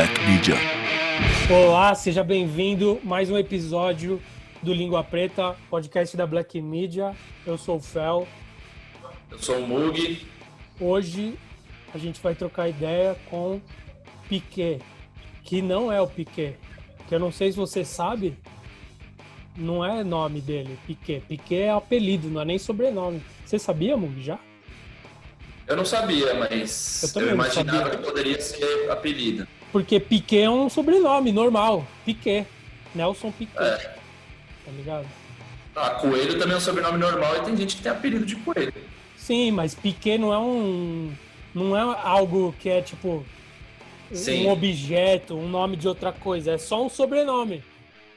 Black Media. Olá, seja bem-vindo mais um episódio do Língua Preta, podcast da Black Media. Eu sou o Fel. Eu sou o Mug. Hoje a gente vai trocar ideia com Piquet, que não é o Piquet. Que eu não sei se você sabe, não é nome dele, Piquet. Piquet é apelido, não é nem sobrenome. Você sabia, Mug, já? Eu não sabia, mas eu, eu imaginava que poderia ser apelido. Porque Piquet é um sobrenome normal. Piquet. Nelson Piquet. É. Tá ligado? Ah, Coelho também é um sobrenome normal e tem gente que tem apelido de Coelho. Sim, mas Piquet não é um. Não é algo que é tipo. Sim. Um objeto, um nome de outra coisa. É só um sobrenome.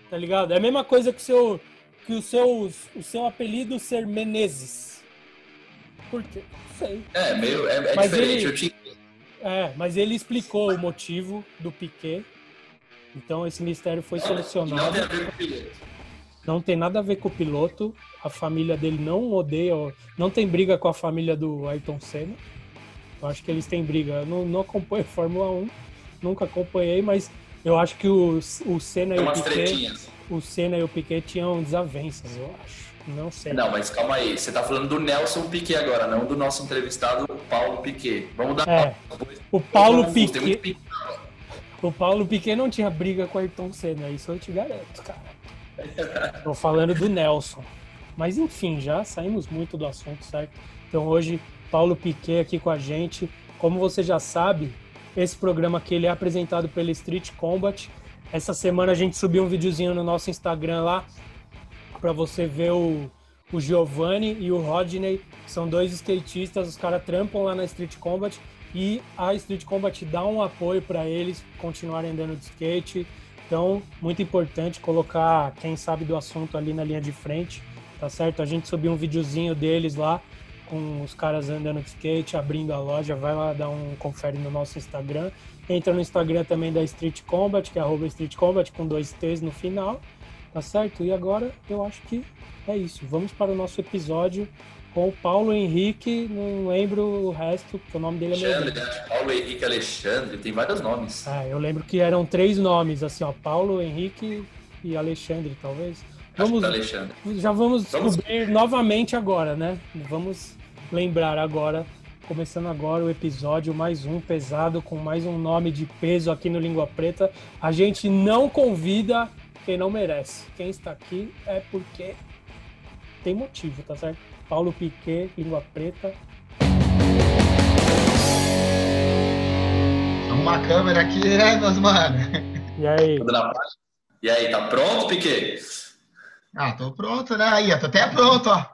Tá ligado? É a mesma coisa que, seu, que o, seu, o seu apelido ser Menezes. Por quê? sei. É, meio, é, é diferente. Ele, te... É, mas ele explicou o motivo do Piquet. Então esse mistério foi solucionado. Não tem a ver com o piloto. Não tem nada a ver com o piloto. A família dele não odeia, não tem briga com a família do Ayrton Senna. Eu acho que eles têm briga. Eu não, não acompanho Fórmula 1, nunca acompanhei, mas eu acho que o, o Senna tem e o Piquet, tretinhas. o Senna e o Piquet tinham desavenças, eu acho. Não sei. Não, mas calma aí. Você tá falando do Nelson Piquet agora, não do nosso entrevistado Paulo Piquet. Vamos dar. É. O Paulo Piquet. O Paulo Piquet não tinha briga com o Ayrton Senna, isso eu te garanto, cara. Tô falando do Nelson. Mas enfim, já saímos muito do assunto, certo? Então hoje, Paulo Piquet aqui com a gente. Como você já sabe, esse programa aqui ele é apresentado pela Street Combat. Essa semana a gente subiu um videozinho no nosso Instagram lá, para você ver o, o Giovanni e o Rodney, são dois skatistas, os caras trampam lá na Street Combat e a Street Combat dá um apoio para eles continuarem andando de skate. Então, muito importante colocar quem sabe do assunto ali na linha de frente, tá certo? A gente subiu um videozinho deles lá com os caras andando de skate, abrindo a loja, vai lá dar um confere no nosso Instagram. Entra no Instagram também da Street Combat, que é arroba Street Combat com dois T's no final. Tá certo? E agora eu acho que é isso. Vamos para o nosso episódio com o Paulo Henrique, não lembro o resto, porque o nome dele é Alexandre, né? Paulo Henrique Alexandre, tem vários nomes. Ah, eu lembro que eram três nomes, assim, ó, Paulo Henrique e Alexandre, talvez. Vamos, Alexandre. Já vamos descobrir vamos... novamente agora, né? Vamos lembrar agora, começando agora o episódio mais um pesado com mais um nome de peso aqui no Língua Preta. A gente não convida quem não merece. Quem está aqui é porque tem motivo, tá certo? Paulo Piquet, língua preta. Uma câmera aqui, né, meus mano? E aí? E aí, tá pronto, Piquet? Ah, tô pronto, né? Aí, tô até pronto, ó.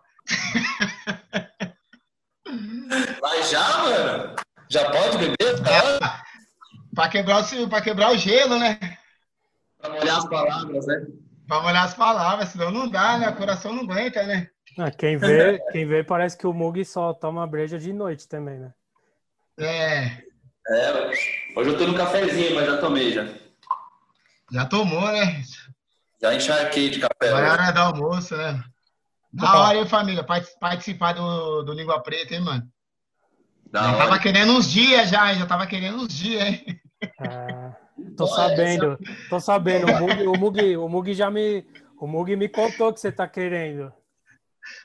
Vai já, mano? Já pode beber? Tá? pra, quebrar o, pra quebrar o gelo, né? Para molhar as palavras, né? Para molhar as palavras, senão não dá, né? O coração não aguenta, né? Ah, quem, vê, quem vê parece que o Mug só toma breja de noite também, né? É. É, hoje eu tô no cafezinho, mas já tomei já. Já tomou, né? Já encharquei de café. Agora é hora do almoço, né? Da hora, hein, família? Participar do, do Língua Preta, hein, mano? Da já hora. tava querendo uns dias já, já tava querendo uns dias, hein? Ah. Tô sabendo, tô sabendo. O Mug, o Mug, o Mug já me, o Mug me contou que você tá querendo.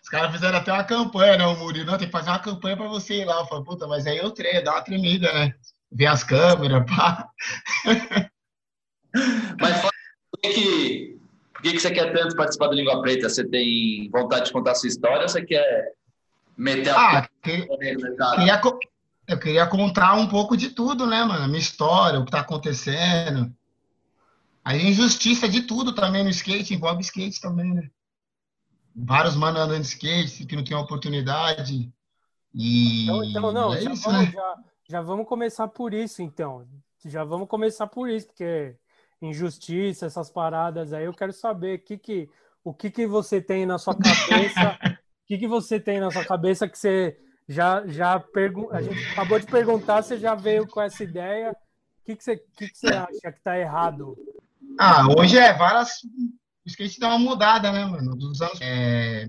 Os caras fizeram até uma campanha, né? O Murilo, não, tem que fazer uma campanha para você ir lá. Eu falei, puta, mas aí eu treino, dá uma tremida, né? Ver as câmeras, pá. Mas por que, por que, que você quer tanto participar do Língua Preta? Você tem vontade de contar a sua história ou você quer meter a ah, que, queria, eu queria contar um pouco de tudo, né, mano? A minha história, o que tá acontecendo. A injustiça de tudo também no skate, envolve skate também, né? Vários manos andando de skate que não tem oportunidade. E então, então não, é já, isso, vamos, né? já, já vamos começar por isso, então. Já vamos começar por isso, porque injustiça, essas paradas aí, eu quero saber que que, o que, que você tem na sua cabeça, o que, que você tem na sua cabeça que você já, já pergun a gente acabou de perguntar, você já veio com essa ideia. O que, que, você, que, que você acha que está errado? Ah, hoje é várias. O skate dá uma mudada, né, mano? Dos anos. É...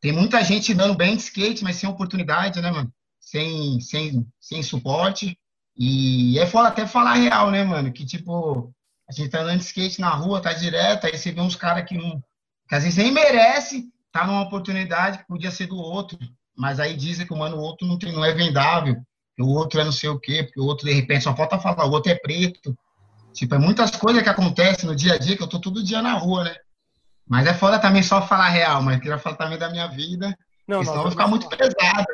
Tem muita gente dando bem de skate, mas sem oportunidade, né, mano? Sem, sem, sem suporte. E é foda até falar real, né, mano? Que tipo, a gente tá andando de skate na rua, tá direto, aí você vê uns caras que não. que às vezes nem merece, tá numa oportunidade que podia ser do outro. Mas aí dizem que o mano, o outro não, tem, não é vendável, que o outro é não sei o quê, porque o outro, de repente, só falta falar, o outro é preto. Tipo, é muitas coisas que acontecem no dia a dia, que eu tô todo dia na rua, né? Mas é foda também só falar real, mas eu queria falar também da minha vida. Não, senão vai ficar muito pesado.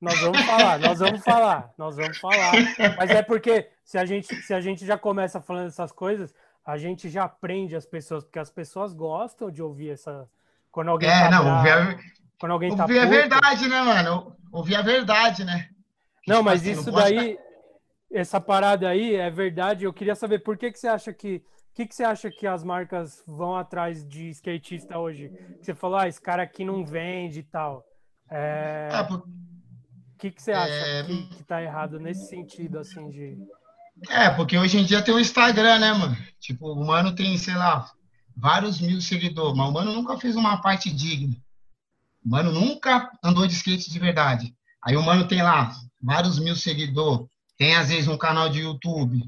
Nós vamos falar, nós vamos falar, nós vamos falar. Mas é porque se a gente, se a gente já começa falando essas coisas, a gente já aprende as pessoas, porque as pessoas gostam de ouvir essa. Quando alguém é, tá não, ouvir a, quando alguém tá ouvir a verdade, né, mano? Ouvir a verdade, né? Que, não, tipo mas assim, isso daí, essa parada aí é verdade. Eu queria saber por que, que você acha que. O que, que você acha que as marcas vão atrás de skatista hoje? Você falou, ah, esse cara aqui não vende e tal. É... Ah, por que, que você acha é... que, que tá errado nesse sentido, assim, de. É, porque hoje em dia tem o Instagram, né, mano? Tipo, o mano tem, sei lá, vários mil seguidores, mas o mano nunca fez uma parte digna. O mano nunca andou de skate de verdade. Aí o mano tem lá vários mil seguidores, tem às vezes um canal de YouTube.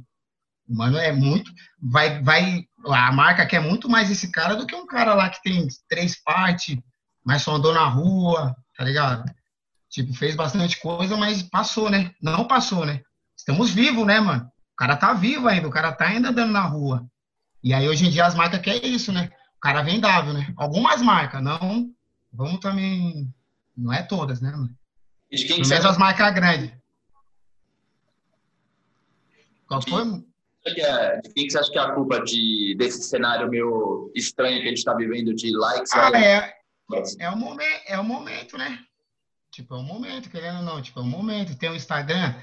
O mano é muito. Vai, vai. A marca quer muito mais esse cara do que um cara lá que tem três partes, mas só andou na rua, tá ligado? Tipo, fez bastante coisa, mas passou, né? Não passou, né? Estamos vivos, né, mano? O cara tá vivo ainda, o cara tá ainda andando na rua. E aí, hoje em dia, as marcas querem isso, né? O cara é vendável, né? Algumas marcas, não. Vamos também. Não é todas, né? De quem Pelo as marcas grandes. Qual foi? É, de quem que você acha que é a culpa de, desse cenário meio estranho que a gente está vivendo de likes? Ah, é. É o, momento, é o momento, né? Tipo, é um momento, querendo ou não, tipo, é um momento. Tem o Instagram.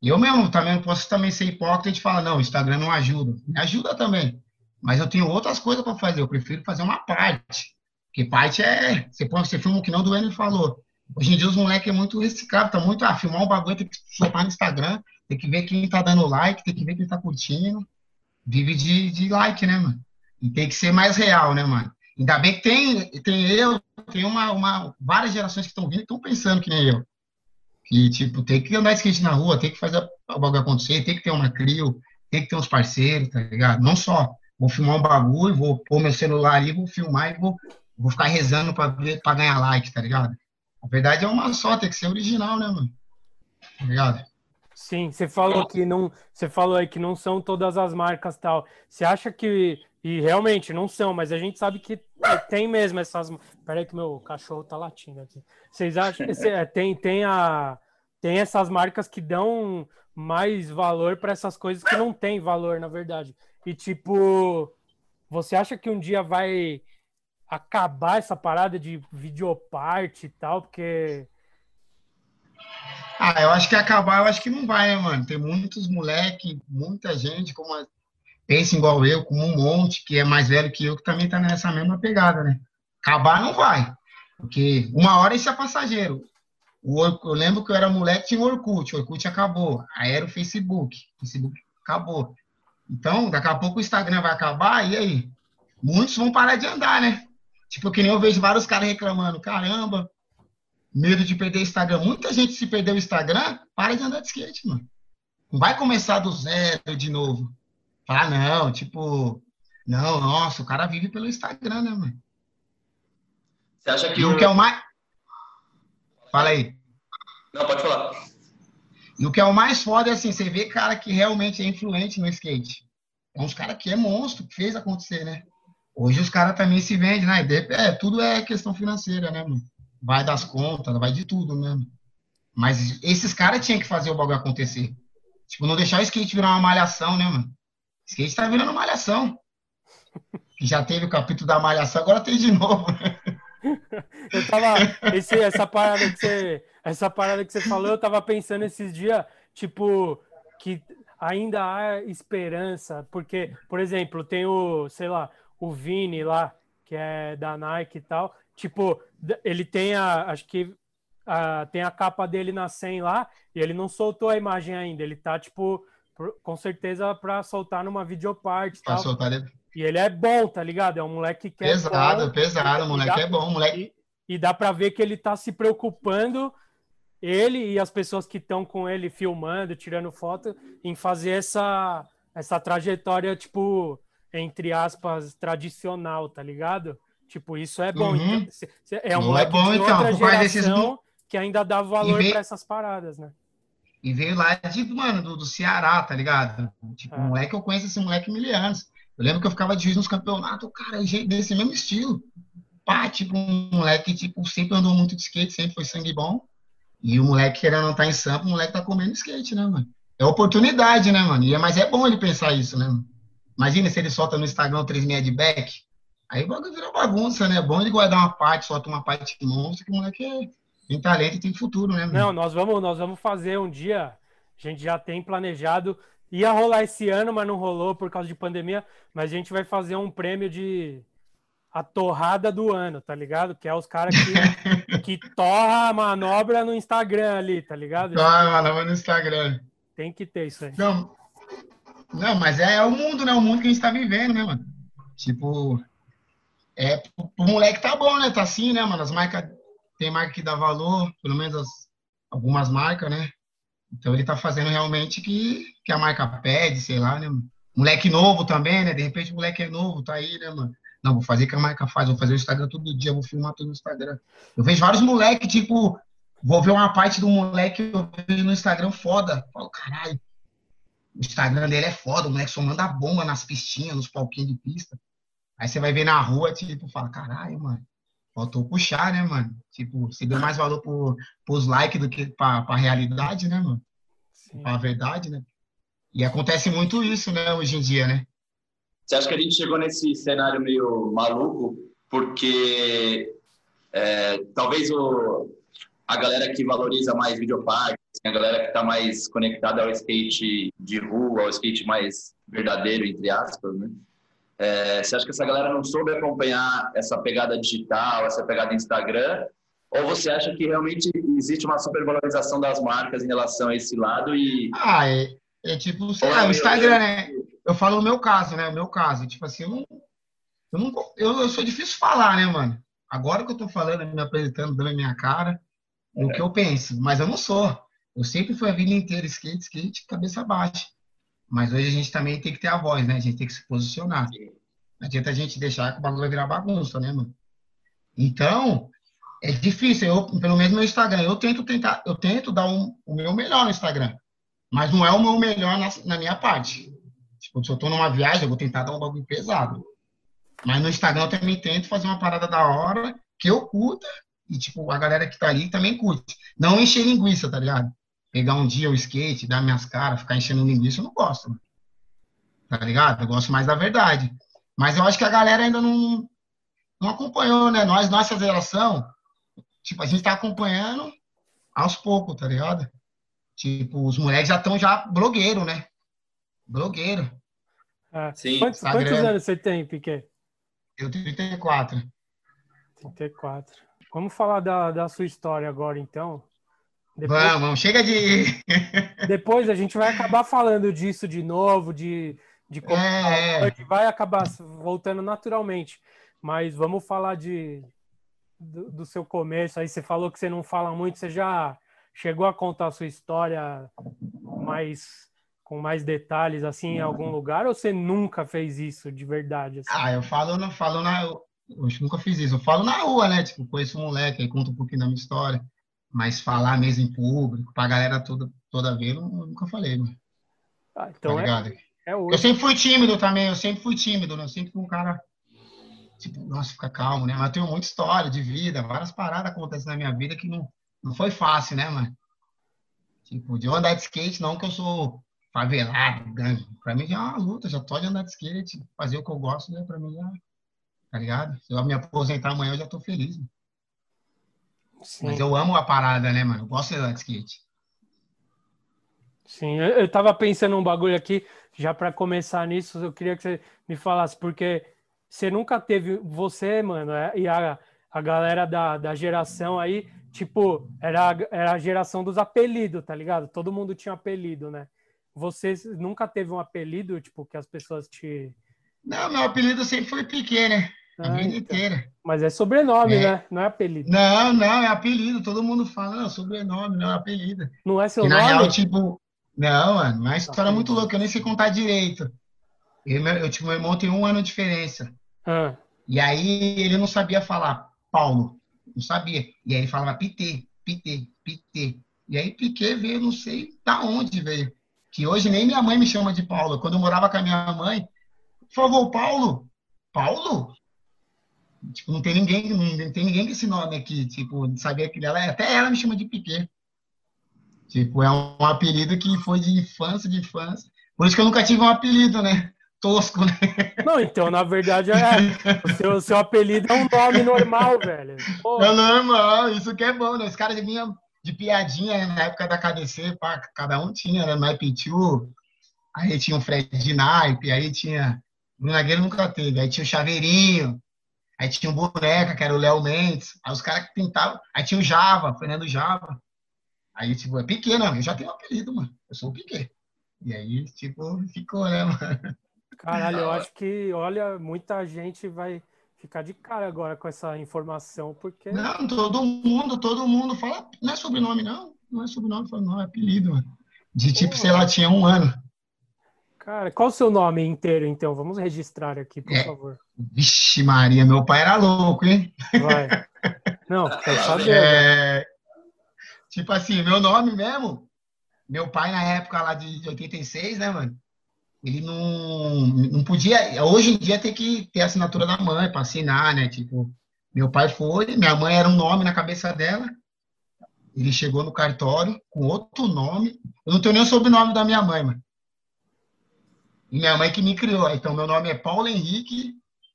E eu mesmo também não posso também ser hipócrita e falar, não, o Instagram não ajuda. Me ajuda também. Mas eu tenho outras coisas para fazer. Eu prefiro fazer uma parte. Porque parte é. Você, põe, você filma o que não o Duane falou. Hoje em dia os moleques é muito reciclado, tá muito. Ah, filmar um bagulho, tem que soltar no Instagram, tem que ver quem tá dando like, tem que ver quem tá curtindo. Vive de, de like, né, mano? E tem que ser mais real, né, mano? Ainda bem que tem, tem eu, tem uma, uma, várias gerações que estão vindo e estão pensando que nem eu. Que, tipo, tem que andar skate na rua, tem que fazer o bagulho acontecer, tem que ter uma crio, tem que ter uns parceiros, tá ligado? Não só vou filmar um bagulho, vou pôr meu celular ali, vou filmar e vou, vou ficar rezando pra, pra ganhar like, tá ligado? A verdade é uma só, tem que ser original, né, mano? Tá ligado? Sim, você falou que não, você falou aí que não são todas as marcas tal. Você acha que e realmente não são, mas a gente sabe que tem mesmo essas. Peraí que meu cachorro tá latindo aqui. Vocês acham que é, tem, tem, a, tem essas marcas que dão mais valor para essas coisas que não tem valor, na verdade. E tipo, você acha que um dia vai acabar essa parada de videoparte e tal? Porque. Ah, eu acho que acabar, eu acho que não vai, né, mano? Tem muitos moleque, muita gente, como a pensa igual eu, como um monte que é mais velho que eu, que também está nessa mesma pegada, né? Acabar não vai, porque uma hora isso é passageiro. O, eu lembro que eu era moleque, tinha o Orkut, o Orkut acabou, aí era o Facebook, o Facebook acabou. Então, daqui a pouco o Instagram vai acabar, e aí? Muitos vão parar de andar, né? Tipo, que nem eu vejo vários caras reclamando, caramba, medo de perder o Instagram. Muita gente se perder o Instagram, para de andar de skate, mano. Não vai começar do zero de novo. Falar, não, tipo, não, nossa, o cara vive pelo Instagram, né, mano? Você acha que. E o que é o mais. Fala aí. Não, pode falar. E o que é o mais foda é assim, você vê cara que realmente é influente no skate. É uns cara que é monstro, que fez acontecer, né? Hoje os caras também se vendem, né? É, tudo é questão financeira, né, mano? Vai das contas, vai de tudo mesmo. Mas esses caras tinham que fazer o bagulho acontecer. Tipo, não deixar o skate virar uma malhação, né, mano? Skate tá virando malhação. Já teve o capítulo da malhação, agora tem de novo. Eu tava. Esse, essa, parada que você, essa parada que você falou, eu tava pensando esses dias, tipo, que ainda há esperança, porque, por exemplo, tem o, sei lá, o Vini lá, que é da Nike e tal. Tipo, ele tem a. Acho que a, tem a capa dele na 100 lá, e ele não soltou a imagem ainda. Ele tá, tipo, com certeza para soltar numa videoparte. Pra soltar ele. E ele é bom, tá ligado? É um moleque que pesado, é bom, pesado, o moleque dá, é bom, moleque. E, e dá para ver que ele tá se preocupando ele e as pessoas que estão com ele filmando, tirando foto, em fazer essa, essa trajetória, tipo, entre aspas, tradicional, tá ligado? Tipo, isso é bom. Uhum. Então, é um é bom, de então, outra por causa desses- geração que ainda dá valor veio- para essas paradas, né? E veio lá de, mano, do, do Ceará, tá ligado? Tipo, É. moleque, eu conheço esse moleque mil anos. Eu lembro que eu ficava de juiz nos campeonatos, cara, desse mesmo estilo. Pá, tipo, um moleque, tipo, sempre andou muito de skate, sempre foi sangue bom. E o moleque querendo não estar em Sampa, o moleque tá comendo skate, né, mano? É oportunidade, né, mano? E é, mas é bom ele pensar isso, né, mano? Imagina se ele solta no Instagram 36 de back. Aí o bagulho vira bagunça, né? É bom ele guardar uma parte, solta uma parte monstro, que o moleque é- tem talento e tem futuro, né? Não, nós vamos, nós vamos fazer um dia. A gente já tem planejado. Ia rolar esse ano, mas não rolou por causa de pandemia. Mas a gente vai fazer um prêmio de a torrada do ano, tá ligado? Que é os caras que, que torra a manobra no Instagram ali, tá ligado? Ah, mano, no Instagram. Tem que ter isso aí. Não, não, mas é, o mundo, né? O mundo que a gente tá vivendo, né, mano? Tipo, é, pro moleque tá bom, né? Tá assim, né, mano? As marcas, tem marca que dá valor, pelo menos as- algumas marcas, né? Então ele tá fazendo realmente que, que a marca pede, sei lá, né? Moleque novo também, né? De repente o moleque é novo, tá aí, né, mano? Não, vou fazer o que a marca faz, vou fazer o Instagram todo dia, vou filmar tudo no Instagram. Eu vejo vários moleques, tipo, vou ver uma parte do moleque eu vejo no Instagram foda. Falo, caralho, o Instagram dele é foda, o moleque só manda bomba nas pistinhas, nos palquinhos de pista. Aí você vai ver na rua, tipo, fala, caralho, mano, faltou puxar, né, mano? Tipo, você deu mais valor pro, pros likes do que pra, pra realidade, né, mano? Sim. Pra verdade, né? E acontece muito isso, né, hoje em dia, né? Você acha que a gente chegou nesse cenário meio maluco porque é, talvez o, a galera que valoriza mais videopark, a galera que está mais conectada ao skate de rua, ao skate mais verdadeiro, entre aspas, né? É, você acha que essa galera não soube acompanhar essa pegada digital, essa pegada Instagram? Ou você acha que realmente existe uma supervalorização das marcas em relação a esse lado e Ah, é, é tipo, sei lá, é o Instagram, né? Eu falo o meu caso, né? O meu caso. Tipo assim, eu não. Eu, não, eu, eu sou difícil falar, né, mano? Agora que eu tô falando, me apresentando, dando a minha cara, é o que eu penso. Mas eu não sou. Eu sempre fui a vida inteira skate, skate, cabeça baixa. Mas hoje a gente também tem que ter a voz, né? A gente tem que se posicionar. Não adianta a gente deixar que o bagulho vai virar bagunça, né, mano? Então, é difícil. Eu, pelo menos no Instagram, eu tento tentar, eu tento dar um, o meu melhor no Instagram. Mas não é o meu melhor na, na minha parte. Tipo, se eu tô numa viagem, eu vou tentar dar um bagulho pesado. Mas no Instagram eu também tento fazer uma parada da hora, que eu curta, e tipo, a galera que tá ali também curte. Não encher linguiça, tá ligado? Pegar um dia o skate, dar minhas caras, ficar enchendo linguiça, eu não gosto. mano. Tá ligado? Eu gosto mais da verdade. Mas eu acho que a galera ainda não, não acompanhou, né? Nós, nossa geração, tipo, a gente tá acompanhando aos poucos, tá ligado? Tipo, os moleques já estão já blogueiro, né? Blogueiro. É. Sim, Quantos, quantos anos você tem, Piquet? Eu tenho 34. 34. Vamos falar da, da sua história agora, então. Depois, Vamos, vamos. Chega de. depois a gente vai acabar falando disso de novo, de, de como É, é. vai acabar voltando naturalmente. Mas vamos falar de do, do seu começo. Aí você falou que você não fala muito, você já chegou a contar a sua história mais com mais detalhes assim em algum lugar ou você nunca fez isso de verdade? assim? Ah, eu falo, não falo na. Eu acho que nunca fiz isso. Eu falo na rua, né? Tipo, conheço um moleque, aí conto um pouquinho da minha história. Mas falar mesmo em público, pra galera toda, toda ver, eu nunca falei, mano. Ah, Tá então é, ligado? é Eu sempre fui tímido também, eu sempre fui tímido, né? Eu sempre fui um cara, tipo, nossa, fica calmo, né? Mas eu tenho muita história de vida, várias paradas acontecem na minha vida que não, não foi fácil, né, mano? Tipo, de eu andar de skate, não que eu sou favelado, grande. Pra mim já é uma luta, já tô de andar de skate, fazer o que eu gosto, né? Pra mim já, tá ligado? Se eu me aposentar amanhã, eu já tô feliz. Mano. Sim. Mas eu amo a parada, né, mano? Eu gosto de andar de skate. Sim, eu, eu tava pensando um bagulho aqui, já para começar nisso, eu queria que você me falasse, porque você nunca teve, você, mano, é, e a, a galera da, da geração aí, tipo, era, a- era a geração dos apelidos, tá ligado? Todo mundo tinha apelido, né? Você nunca teve um apelido, tipo, que as pessoas te. Não, meu apelido sempre foi Piquet, né? A vida então. inteira. Mas é sobrenome, é. né? Não é apelido. Não, não, é apelido. Todo mundo fala, não, sobrenome, não é apelido. Não é seu e, nome? Na real, tipo, não, mano, uma história muito louca, eu nem sei contar direito. Eu, eu tipo, meu irmão tem um ano de diferença. Ah. E aí ele não sabia falar Paulo. Não sabia. E aí ele falava Pitê, Pitê, Pitê. E aí Piquet veio, não sei da onde veio. Que hoje nem minha mãe me chama de Paulo. Quando eu morava com a minha mãe, por favor, Paulo. Paulo? Tipo, não tem ninguém, não tem ninguém com esse nome aqui. Tipo, sabia que ela, até ela me chama de Piquet. Tipo, é um apelido que foi de infância, de infância. Por isso que eu nunca tive um apelido, né? Tosco, né? Não, então, na verdade, é, o seu, seu apelido é um nome normal, velho. Pô. É normal, isso que é bom, né? Os caras vinham de piadinha né? na época da KDC, pá, cada um tinha, né? Mais Pichu, aí tinha o Fred de naipe, aí tinha. O Nagueiro nunca teve, aí tinha o Chaveirinho, aí tinha o Boneca, que era o Léo Mendes, aí os caras que tentavam, aí tinha o Java, Fernando Java. Aí, tipo, é pequeno, eu já tenho um apelido, mano. Eu sou o Piquet. E aí, tipo, ficou, né, mano? Caralho, eu acho que, olha, muita gente vai ficar de cara agora com essa informação, porque. Não, todo mundo, todo mundo fala. Não é sobrenome, não. Não é sobrenome, fala, não, é apelido, mano. De tipo, Pô, sei lá, tinha um ano. Cara, qual o seu nome inteiro, então? Vamos registrar aqui, por é. favor. Vixe, Maria, meu pai era louco, hein? Vai. Não, quero saber. É... Tipo assim, meu nome mesmo, meu pai na época lá de 86, né, mano? Ele não, não podia. Hoje em dia tem que ter a assinatura da mãe para assinar, né? Tipo, meu pai foi, minha mãe era um nome na cabeça dela. Ele chegou no cartório com outro nome. Eu não tenho nem o sobrenome da minha mãe, mano. E minha mãe que me criou. Então, meu nome é Paulo Henrique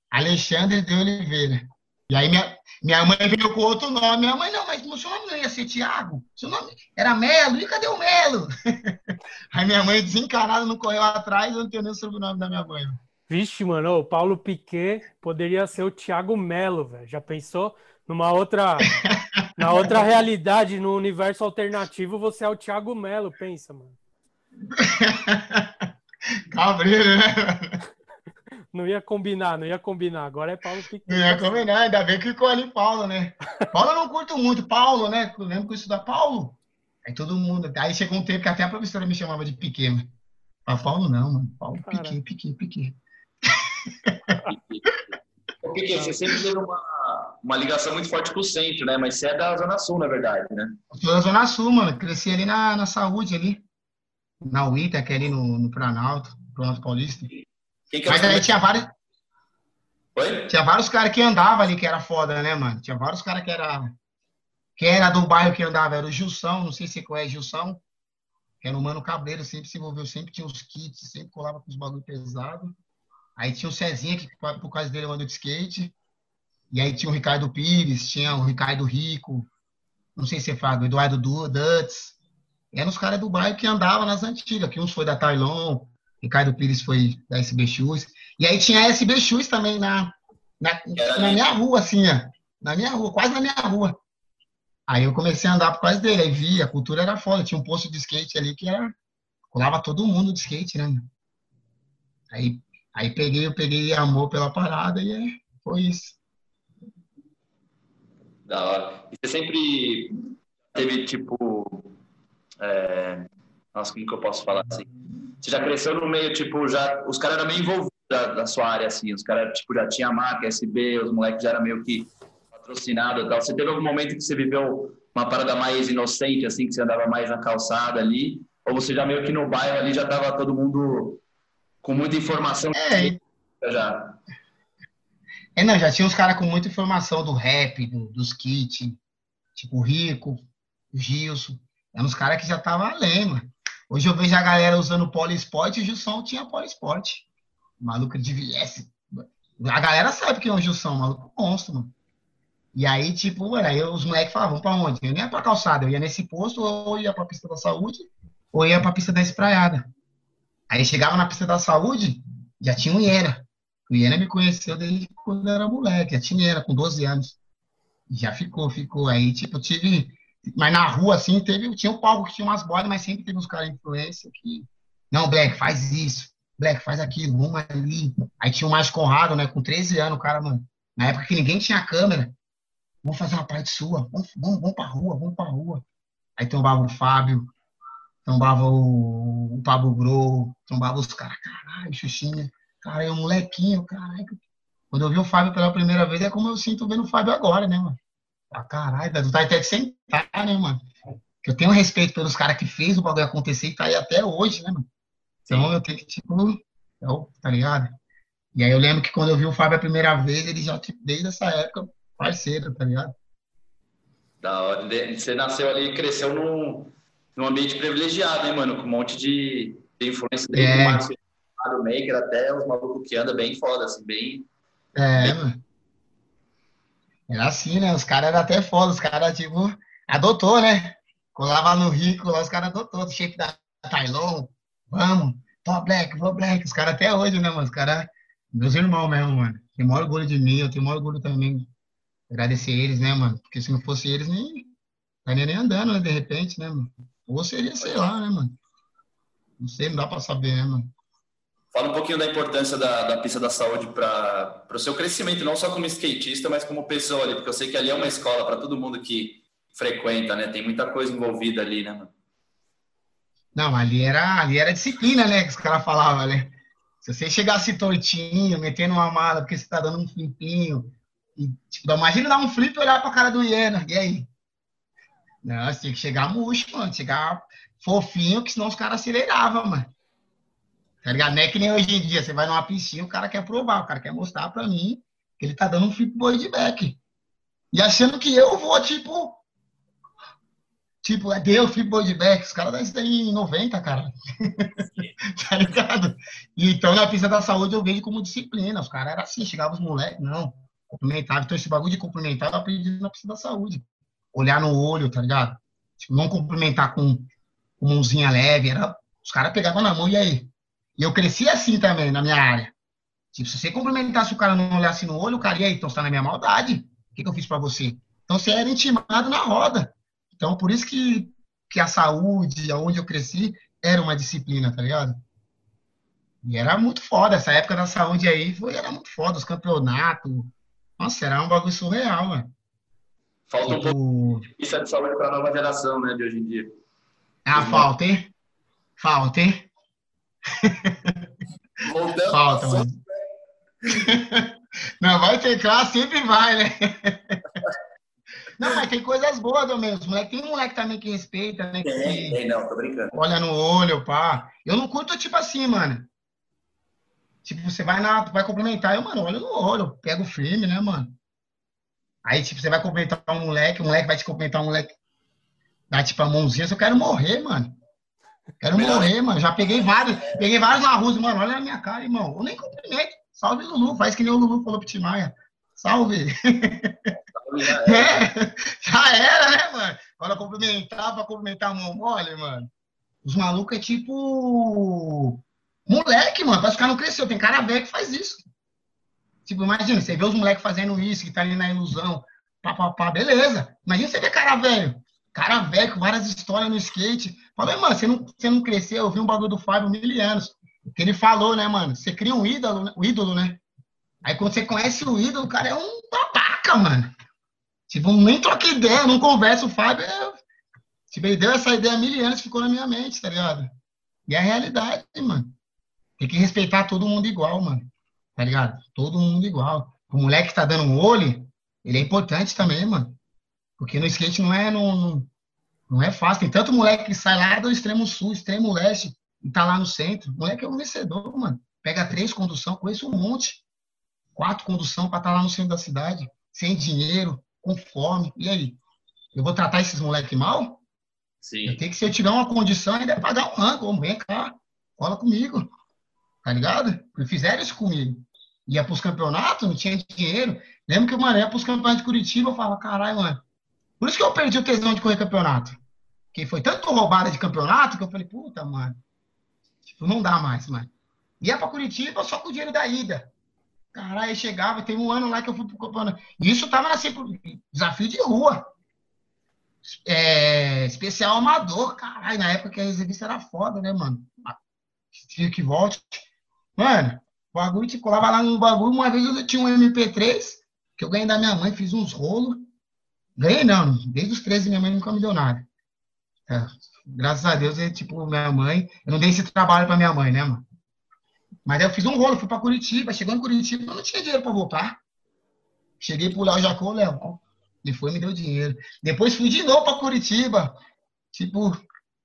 Alexandre de Oliveira. E aí minha, minha mãe veio com outro nome. Minha mãe, não, mas o seu nome não ia ser Tiago? Seu nome era Melo. E cadê o Melo? aí minha mãe desencarada não correu atrás, eu não tenho nem o sobrenome da minha mãe. Vixe, mano, o Paulo Piquet poderia ser o Thiago Melo, velho. Já pensou? Numa outra, na outra realidade, no universo alternativo, você é o Thiago Melo, pensa, mano. Cabreiro, né? Não ia combinar, não ia combinar. Agora é Paulo Piquet. Não ia combinar, ainda bem que ficou ali Paulo, né? Paulo eu não curto muito. Paulo, né? Eu lembro que eu estudava Paulo. Aí todo mundo. Aí chegou um tempo que até a professora me chamava de Piquet, mano. Mas Paulo não, mano. Paulo Piquet, Piquet, Piquet. Piquet, você sempre teve uma, uma ligação muito forte com o centro, né? Mas você é da Zona Sul, na verdade, né? Eu sou da Zona Sul, mano. Cresci ali na, na saúde ali. Na UITA, que é ali no, no Planalto, Planalto Paulista. Que Mas aí tinha vários. Oi? Tinha vários caras que andavam ali que era foda, né, mano? Tinha vários caras que era. Quem era do bairro que andava era o Gilson, não sei se qual é Gilson. Que era o Mano Cabreiro, sempre se envolveu, sempre tinha os kits, sempre colava com os bagulho pesado. Aí tinha o Cezinha, que por causa dele andou de skate. E aí tinha o Ricardo Pires, tinha o Ricardo Rico, não sei se é fala, o Eduardo Dutz. Eram os caras do bairro que andavam nas antigas, que uns foi da Tailon, Ricardo Pires foi da SB Shoes. E aí tinha a SB Shoes também na, na, na minha rua, assim, ó, na minha rua, quase na minha rua. Aí eu comecei a andar por causa dele, aí vi, a cultura era foda, tinha um posto de skate ali que era, colava todo mundo de skate, né? Aí, aí peguei, eu peguei amor pela parada e é, foi isso. Da hora. E você sempre teve, tipo, é... nossa, como que eu posso falar assim? Você já cresceu no meio, tipo, já os caras eram meio envolvidos da, da, sua área, assim, os caras, tipo, já tinha marca, SB, os moleques já eram meio que patrocinados e tal. Você teve algum momento que você viveu uma parada mais inocente, assim, que você andava mais na calçada ali? Ou você já meio que no bairro ali já tava todo mundo com muita informação? É, já. É, não, já tinha uns caras com muita informação do rap, do, dos kits, tipo o Rico, o Gilson. Eram uns caras que já estavam além, mano. Hoje eu vejo a galera usando poliesporte e o Gilson tinha poliesporte. Maluco de viesse. A galera sabe quem é o Gilson, maluco monstro, mano. E aí, tipo, mano, aí os moleques falavam, pra onde? Eu nem ia pra calçada, eu ia nesse posto, ou ia pra pista da saúde, ou ia pra pista da espraiada. Aí chegava na pista da saúde, já tinha o Iena. O Iena me conheceu desde quando eu era moleque, já tinha Iena, com 12 anos. Já ficou, ficou. Aí, tipo, tive mas na rua, assim, teve, tinha um palco que tinha umas bolas, mas sempre teve uns caras de influência que. Não, Black, faz isso. Black, faz aquilo, vamos ali. Aí tinha o mais Conrado, né? Com 13 anos, o cara, mano, Na época que ninguém tinha câmera. Vamos fazer uma parte sua. Vamos, vamos, vamos pra rua, vamos pra rua. Aí tombava o Fábio, tombava o, o Pablo Gro, tombava os caras. Caralho, Xuxinha. Cara, é um molequinho, caralho. Quando eu vi o Fábio pela primeira vez, é como eu sinto vendo o Fábio agora, né, mano? Ah, caralho, dá vontade até de sentar, né, mano? Que eu tenho respeito pelos caras que fez o bagulho acontecer e tá aí até hoje, né, mano? Então Sim. eu tenho que, tipo, eu, tá ligado? E aí eu lembro que quando eu vi o Fábio a primeira vez, ele já, tipo, desde essa época, parceiro, tá ligado? Da hora. Você nasceu ali e cresceu num, num ambiente privilegiado, hein, mano? Com um monte de, de influência desde é. o Maker até os malucos que andam bem foda, assim, bem. É, bem... mano. Era assim, né? Os caras eram até foda, os caras, tipo, adotou, né? Colava no rico lá, os caras adotou, o chefe da Tailon, vamos, top black, vou black, os caras até hoje, né, mano? Os caras, meus irmãos mesmo, mano. Tem maior orgulho de mim, eu tenho maior orgulho também. Agradecer eles, né, mano? Porque se não fosse eles, nem estaria nem andando, né, de repente, né, mano? Ou seria, sei lá, né, mano? Não sei, não dá pra saber, né, mano? Fala um pouquinho da importância da, da pista da saúde para o seu crescimento, não só como skatista, mas como pessoa ali, porque eu sei que ali é uma escola para todo mundo que frequenta, né? Tem muita coisa envolvida ali, né, mano? Não, ali era, ali era disciplina, né? Que os caras falavam, né? Se você chegasse tortinho, metendo uma mala porque você tá dando um flipinho, e, tipo, imagina dar um flip e olhar pra cara do Iena, e aí? Não, você tinha que chegar murcho, mano, chegar fofinho, que senão os caras aceleravam, mano. Tá ligado? Não é que nem hoje em dia, você vai numa piscina, o cara quer provar, o cara quer mostrar pra mim que ele tá dando um flip boy de back. E achando que eu vou, tipo. Tipo, é Deus, flip boy de back. Os caras dão isso daí em 90, cara. tá ligado? Então, na pista da saúde, eu vejo como disciplina. Os caras eram assim, chegavam os moleques, não. Cumprimentava. Então, esse bagulho de cumprimentar, eu aprendi na pista da saúde. Olhar no olho, tá ligado? Tipo, não cumprimentar com, com mãozinha leve. Era, os caras pegavam na mão e aí? E eu cresci assim também, na minha área. Tipo, se você cumprimentasse o cara não olhasse no olho, o cara, e aí, então você tá na minha maldade. O que, que eu fiz para você? Então você era intimado na roda. Então, por isso que, que a saúde, aonde eu cresci, era uma disciplina, tá ligado? E era muito foda. Essa época da saúde aí foi, era muito foda. Os campeonatos. Nossa, era um bagulho surreal, mano. Falta um pouco isso é de saúde para a nova geração, né, de hoje em dia. Ah, falta, hein? Falta, hein? Voltando Falta, mano. Não, vai ter classe, sempre vai, né? Não, mas tem coisas boas, Domingos. Moleque, tem um moleque também que respeita, né? Tem, que tem, não, tô brincando. Olha no olho, pá. Eu não curto, tipo assim, mano. Tipo, você vai na. Vai cumprimentar, eu, mano, olha no olho, pega o firme, né, mano? Aí, tipo, você vai cumprimentar um moleque, o moleque vai te cumprimentar um moleque. Dá, tipo, a mãozinha, eu quero morrer, mano. Quero Melhor. morrer, mano. Já peguei vários, peguei vários na rua, mano. Olha na minha cara, irmão. Eu nem cumprimento. Salve, Lulu. Faz que nem o Lulu falou pro Timaya. Salve. Já era. É, já era, né, mano? Quando cumprimentar, pra cumprimentar a mão mole, mano. Os malucos é tipo. Moleque, mano. Parece que o cara não cresceu. Tem cara velho que faz isso. Tipo, imagina, você vê os moleques fazendo isso, que tá ali na ilusão. Pá, pá, pá, beleza. Imagina você ver cara velho. Cara velho, com várias histórias no skate. Falei, mano, você não, você não cresceu, eu vi um bagulho do Fábio mil anos. Que ele falou, né, mano? Você cria um ídolo, né? um ídolo, né? Aí quando você conhece o ídolo, o cara é um babaca, mano. Tipo, nem troca ideia, não conversa. O Fábio é... Tipo, ele deu essa ideia há mil anos, ficou na minha mente, tá ligado? E é a realidade, mano. Tem que respeitar todo mundo igual, mano. Tá ligado? Todo mundo igual. O moleque que tá dando um olho, ele é importante também, mano. Porque no skate não é, não, não é fácil. Tem tanto moleque que sai lá do extremo sul, extremo leste, e tá lá no centro. O moleque é um vencedor, mano. Pega três condução, conheço um monte. Quatro condução para estar tá lá no centro da cidade, sem dinheiro, com fome. E aí? Eu vou tratar esses moleques mal? Sim. Eu tenho que, se eu tiver uma condição, ainda é pagar um rango. Vem cá, cola comigo. Tá ligado? Porque fizeram isso comigo. Ia pros campeonatos, não tinha dinheiro. Lembro que, mano, ia pros campeonatos de Curitiba, eu falava, caralho, mano, por isso que eu perdi o tesão de correr campeonato. Que foi tanto roubada de campeonato que eu falei, puta, mano. Tipo, não dá mais, mano. Ia pra Curitiba só com o dinheiro da ida. Caralho, chegava, tem um ano lá que eu fui pro campeonato. Isso tava assim, desafio de rua. É, especial amador, caralho, na época que a revista era foda, né, mano? Tinha que volte. Mano, o bagulho te colava lá no bagulho. Uma vez eu tinha um MP3, Que eu ganhei da minha mãe, fiz uns rolos. Ganhei não, desde os 13 minha mãe nunca me deu nada. É, graças a Deus, é, tipo, minha mãe. Eu não dei esse trabalho pra minha mãe, né, mano? Mas aí eu fiz um rolo, fui pra Curitiba. Chegando em Curitiba, eu não tinha dinheiro pra voltar. Cheguei pro Léo Jacó, Léo. Ele foi me deu dinheiro. Depois fui de novo pra Curitiba. Tipo,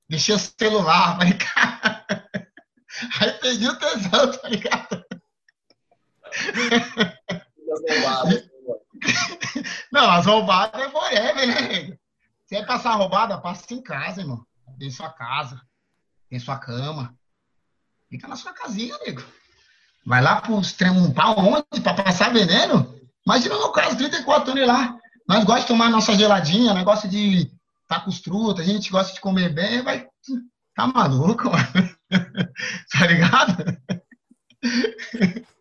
deixei o celular, falei, cara. Aí perdi o tesão, tá ligado? Não, as roubadas é forever, né, nego? Se é passar roubada, passa em casa, irmão. Tem sua casa, tem sua cama. Fica na sua casinha, nego. Vai lá pro extremo, pra onde? Pra passar veneno? Imagina no caso, 34 anos lá. Nós gostamos de tomar nossa geladinha, negócio de tá com os trutas, a gente gosta de comer bem, vai. Tá maluco, mano? tá ligado?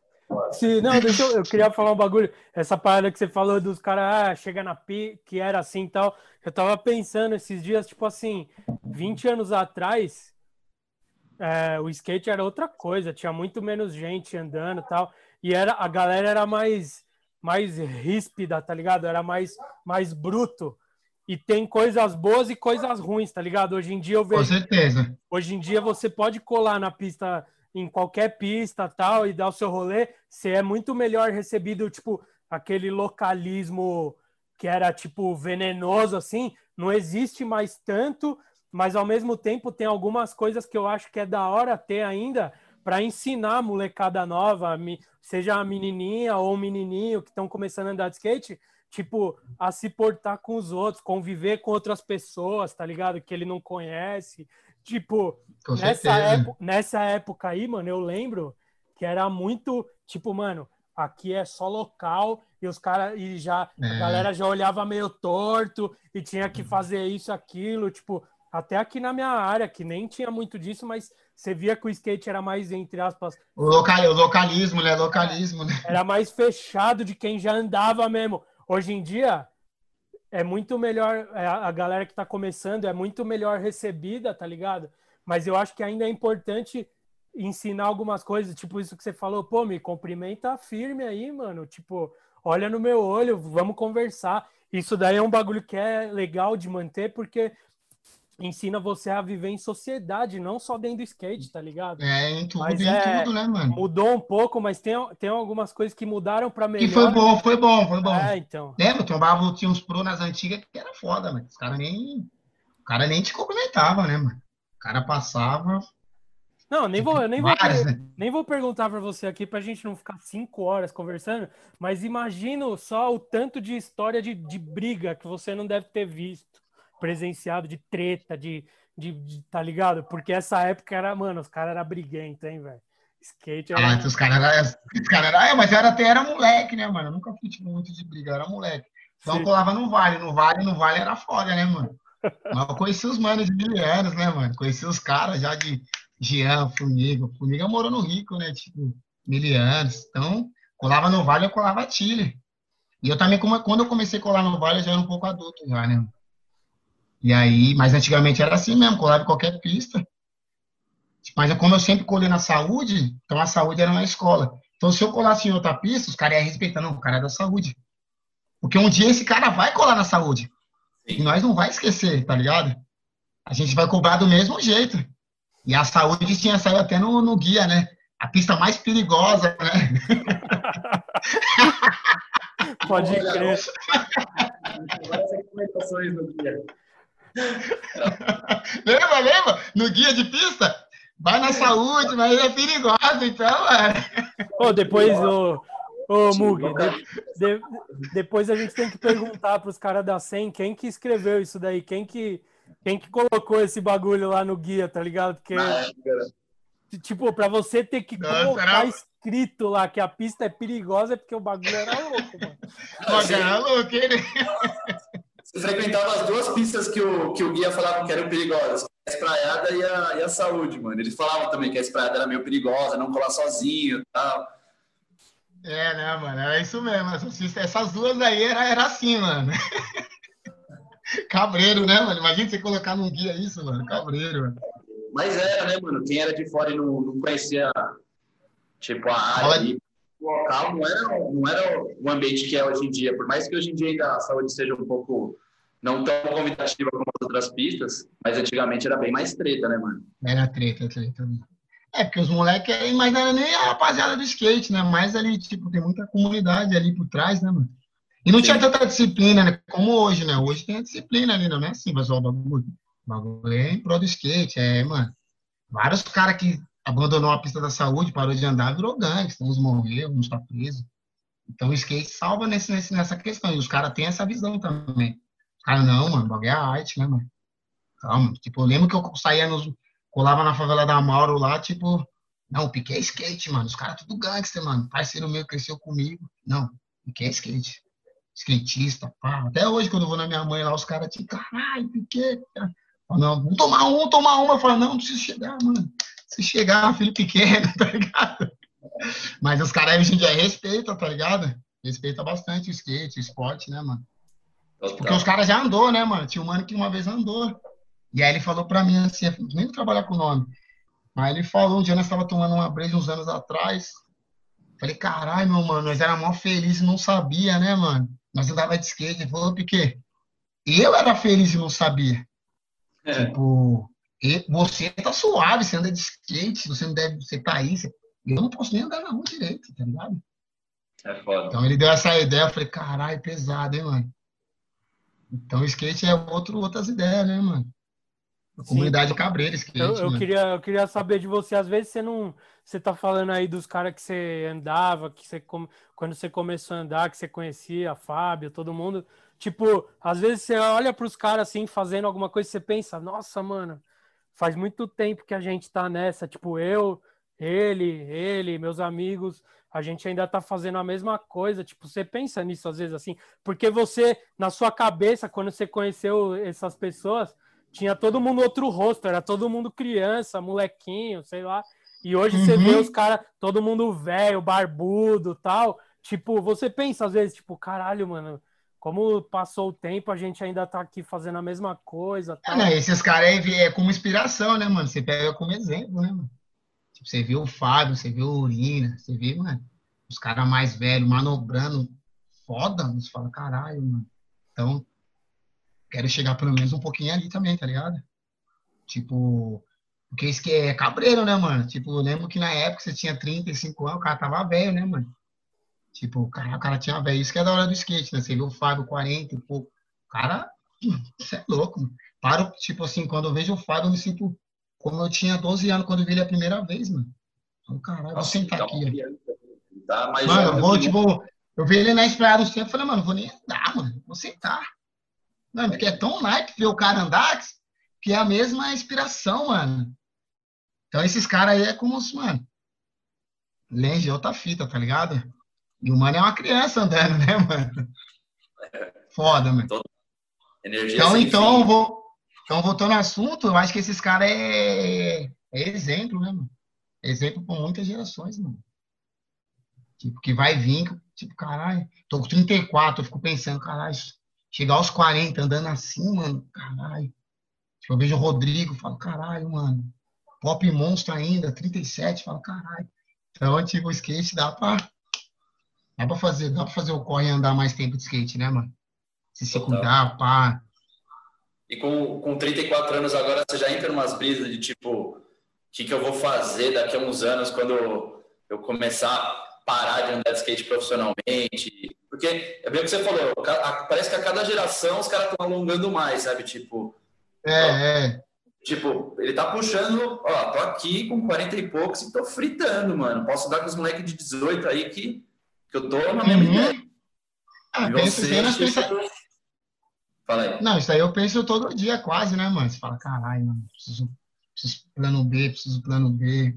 Sim, não, deixa eu, eu queria falar um bagulho. Essa parada que você falou dos caras, ah, chega na pi, que era assim e tal. Eu tava pensando esses dias, tipo assim, 20 anos atrás, é, o skate era outra coisa, tinha muito menos gente andando e tal. E era, a galera era mais, mais ríspida, tá ligado? Era mais, mais bruto. E tem coisas boas e coisas ruins, tá ligado? Hoje em dia eu vejo. Com certeza. Hoje em dia você pode colar na pista em qualquer pista tal e dar o seu rolê, você é muito melhor recebido, tipo, aquele localismo que era, tipo, venenoso, assim, não existe mais tanto, mas ao mesmo tempo tem algumas coisas que eu acho que é da hora ter ainda para ensinar a molecada nova, seja a menininha ou o menininho que estão começando a andar de skate, tipo, a se portar com os outros, conviver com outras pessoas, tá ligado? Que ele não conhece, Tipo, nessa época, nessa época aí, mano, eu lembro que era muito, tipo, mano, aqui é só local e os caras e já é. a galera já olhava meio torto e tinha que fazer isso aquilo, tipo, até aqui na minha área que nem tinha muito disso, mas você via que o skate era mais entre aspas o, local, o localismo, né? Localismo, né? Era mais fechado de quem já andava mesmo. Hoje em dia é muito melhor, é, a galera que está começando é muito melhor recebida, tá ligado? Mas eu acho que ainda é importante ensinar algumas coisas, tipo isso que você falou, pô, me cumprimenta firme aí, mano, tipo, olha no meu olho, vamos conversar. Isso daí é um bagulho que é legal de manter, porque ensina você a viver em sociedade, não só dentro do skate, tá ligado? É, em tudo, mas em é, tudo, né, mano? Mudou um pouco, mas tem, tem algumas coisas que mudaram pra melhor. Que foi bom, foi bom, foi bom. É, então. Lembra, tombava, tinha uns pro nas antigas que era foda, mano. Os caras nem... O cara nem te cumprimentava, né, mano? O cara passava... Não, nem vou, nem, Várias, vou, né? nem vou perguntar para você aqui pra gente não ficar cinco horas conversando, mas imagino só o tanto de história de, de briga que você não deve ter visto presenciado de treta, de, de, de, tá ligado? Porque essa época era, mano, os caras eram briguentos, hein, velho? Skate era. Ah, os caras eram. Cara era, é, mas eu era, até era moleque, né, mano? Eu nunca fui tipo, muito de briga, eu era moleque. Então eu colava no vale, no vale, no vale era foda, né, mano? Mas eu conheci os manos de mil anos, né, mano? Conheci os caras já de Jean, Funiga. Funiga morou no Rico, né? Tipo, mil anos. Então, colava no vale, eu colava Chile. E eu também, quando eu comecei a colar no vale, eu já era um pouco adulto já, né? E aí, mas antigamente era assim mesmo, colava em qualquer pista. Mas como eu sempre colei na saúde, então a saúde era na escola. Então, se eu colasse em outra pista, os caras iam respeitar, não, o cara é da saúde. Porque um dia esse cara vai colar na saúde. Sim. E nós não vai esquecer, tá ligado? A gente vai cobrar do mesmo jeito. E a saúde tinha saído até no, no guia, né? A pista mais perigosa, né? Pode crer. Várias recomendações no guia. lembra, lembra? No guia de pista? Vai na saúde, mas é perigoso, então, mano. Oh, depois o. Ô, Mug, de, de, depois a gente tem que perguntar para os caras da SEM quem que escreveu isso daí, quem que, quem que colocou esse bagulho lá no guia, tá ligado? Porque, tipo, para você ter que Nossa, colocar era... escrito lá que a pista é perigosa é porque o bagulho era louco, mano. O bagulho era louco, hein? Você frequentava as duas pistas que o, que o guia falava que eram perigosas, a espraiada e a, e a saúde, mano. Eles falavam também que a espraiada era meio perigosa, não colar sozinho e tal. É, né, mano? Era isso mesmo. Essas, essas duas aí era, era assim, mano. Cabreiro, né, mano? Imagina você colocar num guia isso, mano. Cabreiro, mano. Mas era, né, mano? Quem era de fora e não, não conhecia, tipo, a área. o local não era, não era o ambiente que é hoje em dia. Por mais que hoje em dia ainda a saúde seja um pouco não tão convidativa como as outras pistas, mas antigamente era bem mais treta, né, mano? Era treta, treta. É, porque os moleques, mas não era nem a rapaziada do skate, né? Mas ali, tipo, tem muita comunidade ali por trás, né, mano? E não Sim. tinha tanta disciplina, né? Como hoje, né? Hoje tem a disciplina ali, não é assim, mas ó, o bagulho, o bagulho é em prol do skate, é, mano. Vários caras que abandonou a pista da saúde, parou de andar, virou gangue, uns morreram, uns tá preso. Então o skate salva nesse, nesse, nessa questão. E os caras têm essa visão também. Os caras, não, mano, o bagulho é arte, né, mano? Calma. Tipo, eu lembro que eu saía nos. Colava na favela da Mauro lá, tipo, não, piquei skate, mano. Os caras tudo gangster, mano. Parceiro meu cresceu comigo. Não, piquei skate. Skatista, pá. Até hoje, quando eu vou na minha mãe lá, os caras, tipo, caralho, piquei. Não, vamos tomar um, vamos tomar uma. Eu falo, não, não preciso chegar, mano. Se chegar, filho pequeno, tá ligado? Mas os caras hoje em dia respeitam, tá ligado? Respeita bastante o skate, o esporte, né, mano? Porque os caras já andou, né, mano? Tinha um mano que uma vez andou. E aí ele falou pra mim assim, nem trabalhar com o nome. Mas ele falou, um dia nós estava tomando uma breja uns anos atrás. Falei, caralho, meu mano, nós era mó feliz e não sabia, né, mano? Nós andava de skate. Ele falou, porque eu era feliz e não sabia. É. Tipo, você tá suave, você anda de skate, você não deve, você tá aí. Você... Eu não posso nem andar na rua direito, tá ligado? É foda. Então ele deu essa ideia, eu falei, caralho, pesado, hein, mano? Então o skate é outro, outras ideias, né, mano? A comunidade cabreira, skate. Eu, eu queria, eu queria saber de você, às vezes você não. Você tá falando aí dos caras que você andava, que você quando você começou a andar, que você conhecia, Fábio, todo mundo. Tipo, às vezes você olha para os caras assim, fazendo alguma coisa, você pensa, nossa, mano, faz muito tempo que a gente tá nessa. Tipo, eu, ele, ele, meus amigos, a gente ainda tá fazendo a mesma coisa. Tipo, você pensa nisso às vezes assim, porque você, na sua cabeça, quando você conheceu essas pessoas, tinha todo mundo outro rosto, era todo mundo criança, molequinho, sei lá. E hoje uhum. você vê os caras, todo mundo velho, barbudo tal. Tipo, você pensa às vezes, tipo, caralho, mano, como passou o tempo, a gente ainda tá aqui fazendo a mesma coisa. Tal. É? Esses caras aí é como inspiração, né, mano? Você pega como exemplo, né, mano? Tipo, você viu o Fábio, você viu o Urina, você viu, mano, os caras mais velhos manobrando foda, você fala, caralho, mano. Então, quero chegar pelo menos um pouquinho ali também, tá ligado? Tipo, porque isso que é cabreiro, né, mano? Tipo, eu lembro que na época você tinha 35 anos, o cara tava velho, né, mano? Tipo, o cara, o cara tinha velho. Isso que é da hora do skate, né? Você viu o Fábio 40 e pouco. O cara, isso é louco, mano. Paro, tipo assim, quando eu vejo o Fábio, eu me sinto como eu tinha 12 anos quando eu vi ele a primeira vez, mano. Então, caralho, vou sentar aqui. Tá mano, eu vou, tipo, eu vi ele na do tempo, falei, mano, vou nem andar, mano. Vou sentar. Mano, porque é tão naipe ver o cara andar que é a mesma inspiração, mano. Então esses caras aí é como os, mano, lente de outra fita, tá ligado? E o mano é uma criança andando, né, mano? Foda, mano. então, então, vou, então, voltando ao assunto, eu acho que esses caras é, é exemplo, né, mano? Exemplo por muitas gerações, mano. Tipo, que vai vir, tipo, caralho, tô com 34, eu fico pensando, caralho, Chegar aos 40 andando assim, mano, caralho. Tipo, eu vejo o Rodrigo, falo, caralho, mano. Pop Monstro ainda, 37, falo, caralho. Então, tipo, o skate dá pra. Dá pra fazer, dá pra fazer o corre e andar mais tempo de skate, né, mano? Se se cuidar, pá. E com, com 34 anos agora, você já entra umas brisas de tipo, o que, que eu vou fazer daqui a uns anos quando eu começar a parar de andar de skate profissionalmente? Porque é bem o que você falou, parece que a cada geração os caras estão alongando mais, sabe? Tipo. É, ó, é. Tipo, ele tá puxando, ó, tô aqui com 40 e poucos e tô fritando, mano. Posso dar com os moleques de 18 aí que, que eu tô na mesma uhum. ideia. Ah, penso você, tipo... Fala aí. Não, isso aí eu penso todo dia quase, né, mano? Você fala, caralho, mano, preciso, preciso plano B, preciso plano B.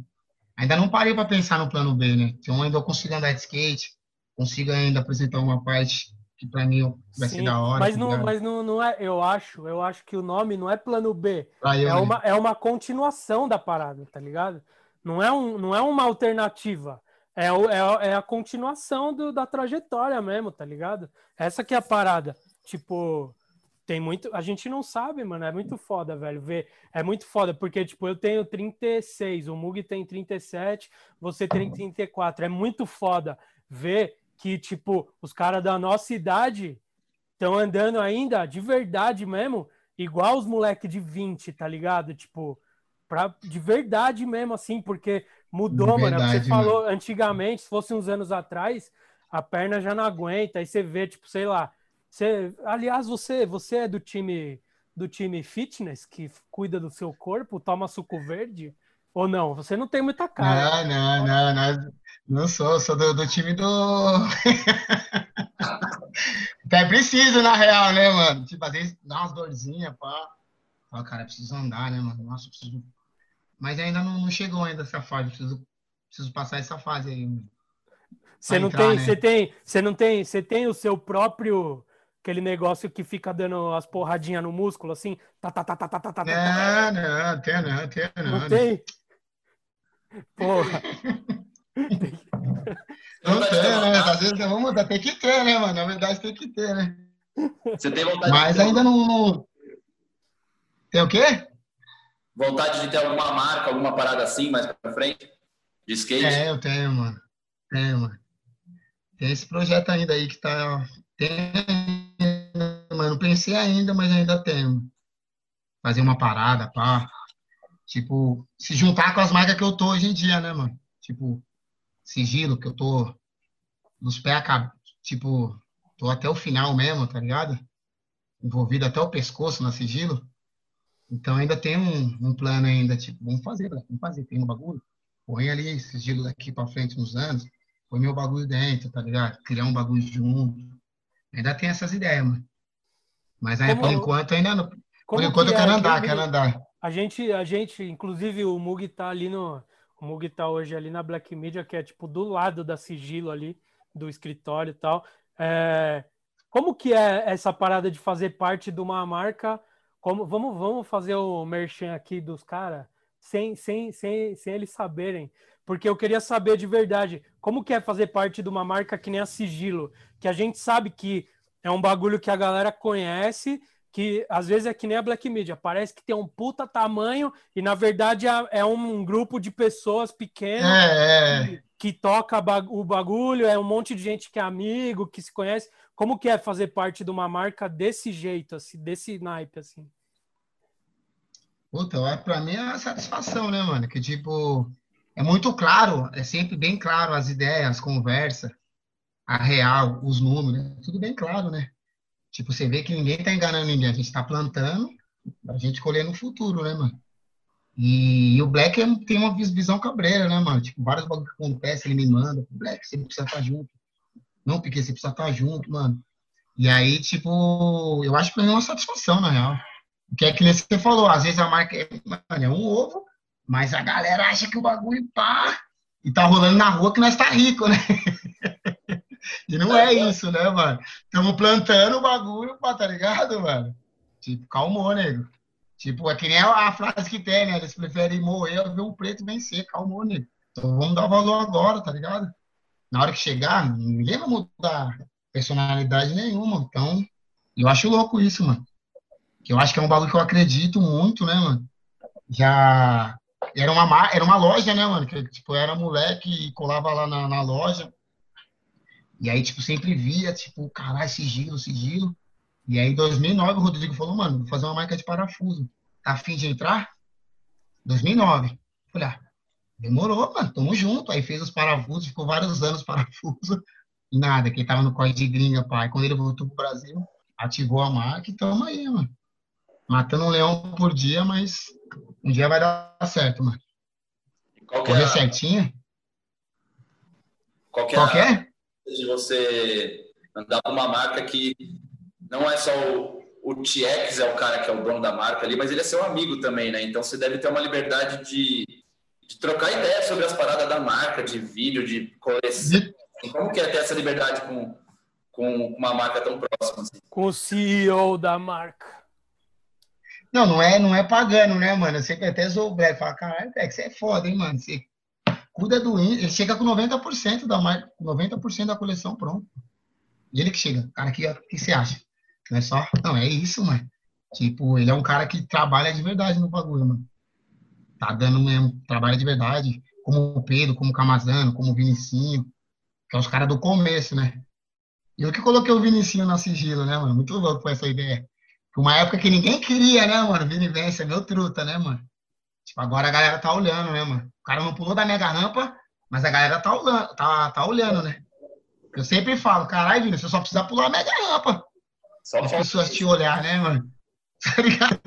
Ainda não parei para pensar no plano B, né? Se eu ainda consigo andar de skate, consiga ainda apresentar uma parte que para mim vai Sim, ser da hora. Mas, tá não, mas não, não é, eu acho, eu acho que o nome não é plano B. é, uma, é uma continuação da parada, tá ligado? Não é, um, não é uma alternativa. É, o, é, é a continuação do, da trajetória mesmo, tá ligado? Essa que é a parada. Tipo, tem muito. A gente não sabe, mano. É muito foda, velho. Ver. É muito foda, porque, tipo, eu tenho 36, o Mug tem 37, você tem 34. É muito foda ver que, tipo, os caras da nossa idade estão andando ainda de verdade mesmo, igual os moleques de 20, tá ligado? Tipo, pra, de verdade mesmo, assim, porque mudou, verdade, mano. Você mano. falou antigamente, se fosse uns anos atrás, a perna já não aguenta. Aí você vê, tipo, sei lá você, aliás, você, você é do time do time fitness que cuida do seu corpo, toma suco verde? Ou não? Você não tem muita cara. Não, não, não, não, não sou, sou do, do time do. Até preciso, na real, né, mano? Tipo, às vezes dá umas dorzinhas, pá. Fala, cara, preciso andar, né, mano? Nossa, preciso. Mas ainda não, não chegou ainda essa fase, preciso, preciso passar essa fase aí. Você não entrar, tem, né? você tem, você não tem, você tem o seu próprio Aquele negócio que fica dando as porradinhas no músculo, assim. Tá, tá, tá, tá, tá, tá, tá, não, não, tem não, tem não. Não tem? Porra. Não tem, né? Às vezes vamos tem que ter, né, mano? Na verdade tem que ter, né? Você tem vontade Mas de ainda não, não. Tem o quê? Vontade de ter alguma marca, alguma parada assim mais pra frente? De skate? É, eu tenho, mano. Tenho, mano. Tem esse projeto ainda aí que tá. Tem mano. Pensei ainda, mas ainda tenho. Fazer uma parada, pá. Tipo, se juntar com as marcas que eu tô hoje em dia, né, mano? Tipo, sigilo, que eu tô nos pés, tipo, tô até o final mesmo, tá ligado? Envolvido até o pescoço na sigilo. Então ainda tem um, um plano ainda, tipo, vamos fazer, vamos fazer, tem um bagulho. Põe ali sigilo daqui pra frente uns anos, põe meu bagulho dentro, tá ligado? Criar um bagulho junto. Ainda tem essas ideias, mano. Mas aí, por enquanto ainda não. Por enquanto eu quero é? andar, quero andar. A gente, a gente, inclusive o Mug tá ali no. O Mug tá hoje ali na Black Media, que é tipo do lado da sigilo ali, do escritório e tal. É, como que é essa parada de fazer parte de uma marca? Como, vamos, vamos fazer o merchan aqui dos caras sem, sem, sem, sem eles saberem. Porque eu queria saber de verdade como que é fazer parte de uma marca que nem a Sigilo, que a gente sabe que é um bagulho que a galera conhece, que às vezes é que nem a Black Media, parece que tem um puta tamanho e na verdade é, é um grupo de pessoas pequenas é, é. que, que, toca o bagulho, é um monte de gente que é amigo, que se conhece. Como que é fazer parte de uma marca desse jeito, assim, desse naipe, assim? Puta, pra mim é uma satisfação, né, mano? Que tipo, é muito claro, é sempre bem claro as ideias, as conversas a real, os números, tudo bem claro, né? Tipo, você vê que ninguém tá enganando ninguém, a gente tá plantando, a gente colher no futuro, né, mano? E, e o Black é, tem uma visão cabreira, né, mano? Tipo, vários bagulhos que acontecem, ele me manda, Black, você precisa estar tá junto. Não, porque você precisa estar tá junto, mano. E aí, tipo, eu acho que é uma satisfação, na real. Porque é que nem você falou, às vezes a marca é, mano, é um ovo, mas a galera acha que o bagulho pá, e tá rolando na rua que nós tá rico, né? E não é isso, né, mano? Estamos plantando o bagulho, tá ligado, mano? Tipo, calmou, nego. Tipo, é que nem a frase que tem, né? Eles preferem morrer ou ver o preto vencer, calmou, nego. Então vamos dar valor agora, tá ligado? Na hora que chegar, ninguém vai mudar personalidade nenhuma. Então, eu acho louco isso, mano. Eu acho que é um bagulho que eu acredito muito, né, mano? Já era uma, era uma loja, né, mano? Que, tipo, era moleque e colava lá na, na loja. E aí, tipo, sempre via, tipo, caralho, sigilo, sigilo. E aí, em 2009, o Rodrigo falou, mano, vou fazer uma marca de parafuso. Tá afim de entrar? 2009. Falei, ah, demorou, mano, tamo junto. Aí fez os parafusos, ficou vários anos parafuso. E nada, quem tava no código de gringa, pai. Quando ele voltou pro Brasil, ativou a marca e tamo aí, mano. Matando um leão por dia, mas um dia vai dar certo, mano. Qual que é Correr a... certinho. Qual que é? Qual que é? De você andar com uma marca que não é só o, o TX é o cara que é o dono da marca ali, mas ele é seu amigo também, né? Então você deve ter uma liberdade de, de trocar ideias sobre as paradas da marca, de vídeo, de coleção. Como que é ter essa liberdade com, com uma marca tão próxima? Assim? Com o CEO da marca. Não, não é, não é pagando, né, mano? Eu sempre até zoou o Black, fala, caralho, Black, você é foda, hein, mano? Você cuida do índice, ele chega com 90% da marca, 90% da coleção pronto. E ele que chega, cara, que, que você acha? Não é só. Não, é isso, mano. Tipo, ele é um cara que trabalha de verdade no bagulho, mano. Tá dando mesmo, trabalha de verdade. Como o Pedro, como o Camazano, como o Vinicinho. Que é os caras do começo, né? E eu que coloquei o Vinicinho na sigilo, né, mano? Muito louco com essa ideia. Uma época que ninguém queria, né, mano? Vini Vence é meu truta, né, mano? Tipo, agora a galera tá olhando, né, mano? O cara não pulou da mega rampa, mas a galera tá olhando, tá, tá olhando né? Eu sempre falo, caralho, Vini, você só precisa pular a mega rampa. Só as pessoas te olhar, né, mano? Tá ligado?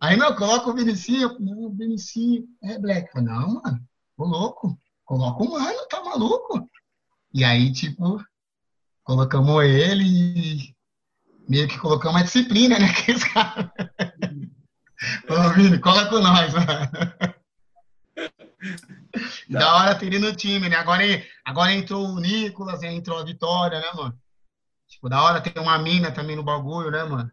Aí não, coloca o Vinicinho, não, o Vinicinho é Black. Não, mano, tô louco. Coloca o mano, tá maluco? E aí, tipo, colocamos ele e meio que colocamos uma disciplina, né? Que esse cara. Ô, Vini, cola com nós. Da hora ter ele no time, né? Agora, agora entrou o Nicolas, entrou a Vitória, né, mano? Tipo, da hora ter uma mina também no bagulho, né, mano?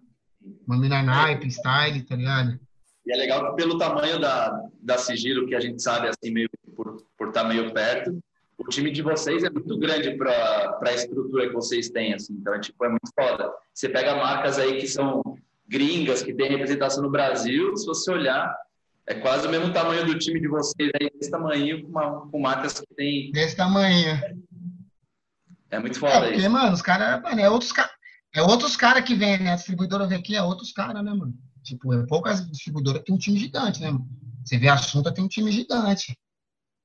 Uma mina naipe, style, tá ligado? E é legal que pelo tamanho da, da sigilo, que a gente sabe, assim, meio por, por estar tá meio perto, o time de vocês é muito grande para a estrutura que vocês têm, assim. Então, é, tipo, é muito foda. Você pega marcas aí que são gringas, que têm representação no Brasil, se você olhar, é quase o mesmo tamanho do time de vocês aí, desse tamanho, com, uma, com marcas que tem... Desse tamanho. É muito foda é, porque, mano, os caras, mano, é outros caras é outros caras que vêm, né? A distribuidora vem aqui, é outros caras, né, mano? Tipo, é poucas distribuidoras que tem um time gigante, né, mano? Você vê a Assunta, tem um time gigante.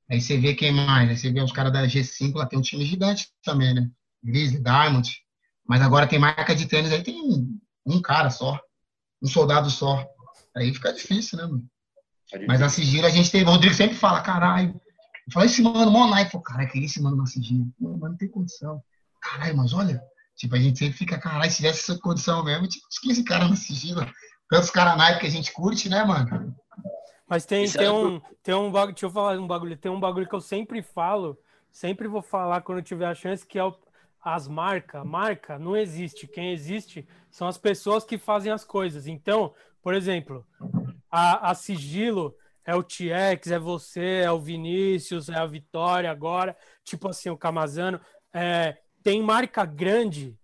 Aí você vê quem mais, né? Você vê os caras da G5, lá tem um time gigante também, né? Grizzly, Diamond. Mas agora tem marca de tênis, aí tem um cara só. Um soldado só. Aí fica difícil, né, mano? É mas a sigilo a gente teve. O Rodrigo sempre fala, caralho. Eu falei, esse mano, mó naipe. Cara, queria esse mano na sigilo. Mano, não tem condição. Caralho, mas olha, Tipo, a gente sempre fica, caralho, se tivesse essa condição mesmo, tinha uns 15 caras no sigilo. Tantos caras na que a gente curte, né, mano? Mas tem, tem, é um, tem um bagulho, deixa eu falar um bagulho, tem um bagulho que eu sempre falo, sempre vou falar quando tiver a chance, que é o, as marcas. Marca não existe. Quem existe são as pessoas que fazem as coisas. Então, por exemplo, a, a Sigilo é o Tiex, é você, é o Vinícius, é a Vitória agora, tipo assim, o Camazano. É, tem marca grande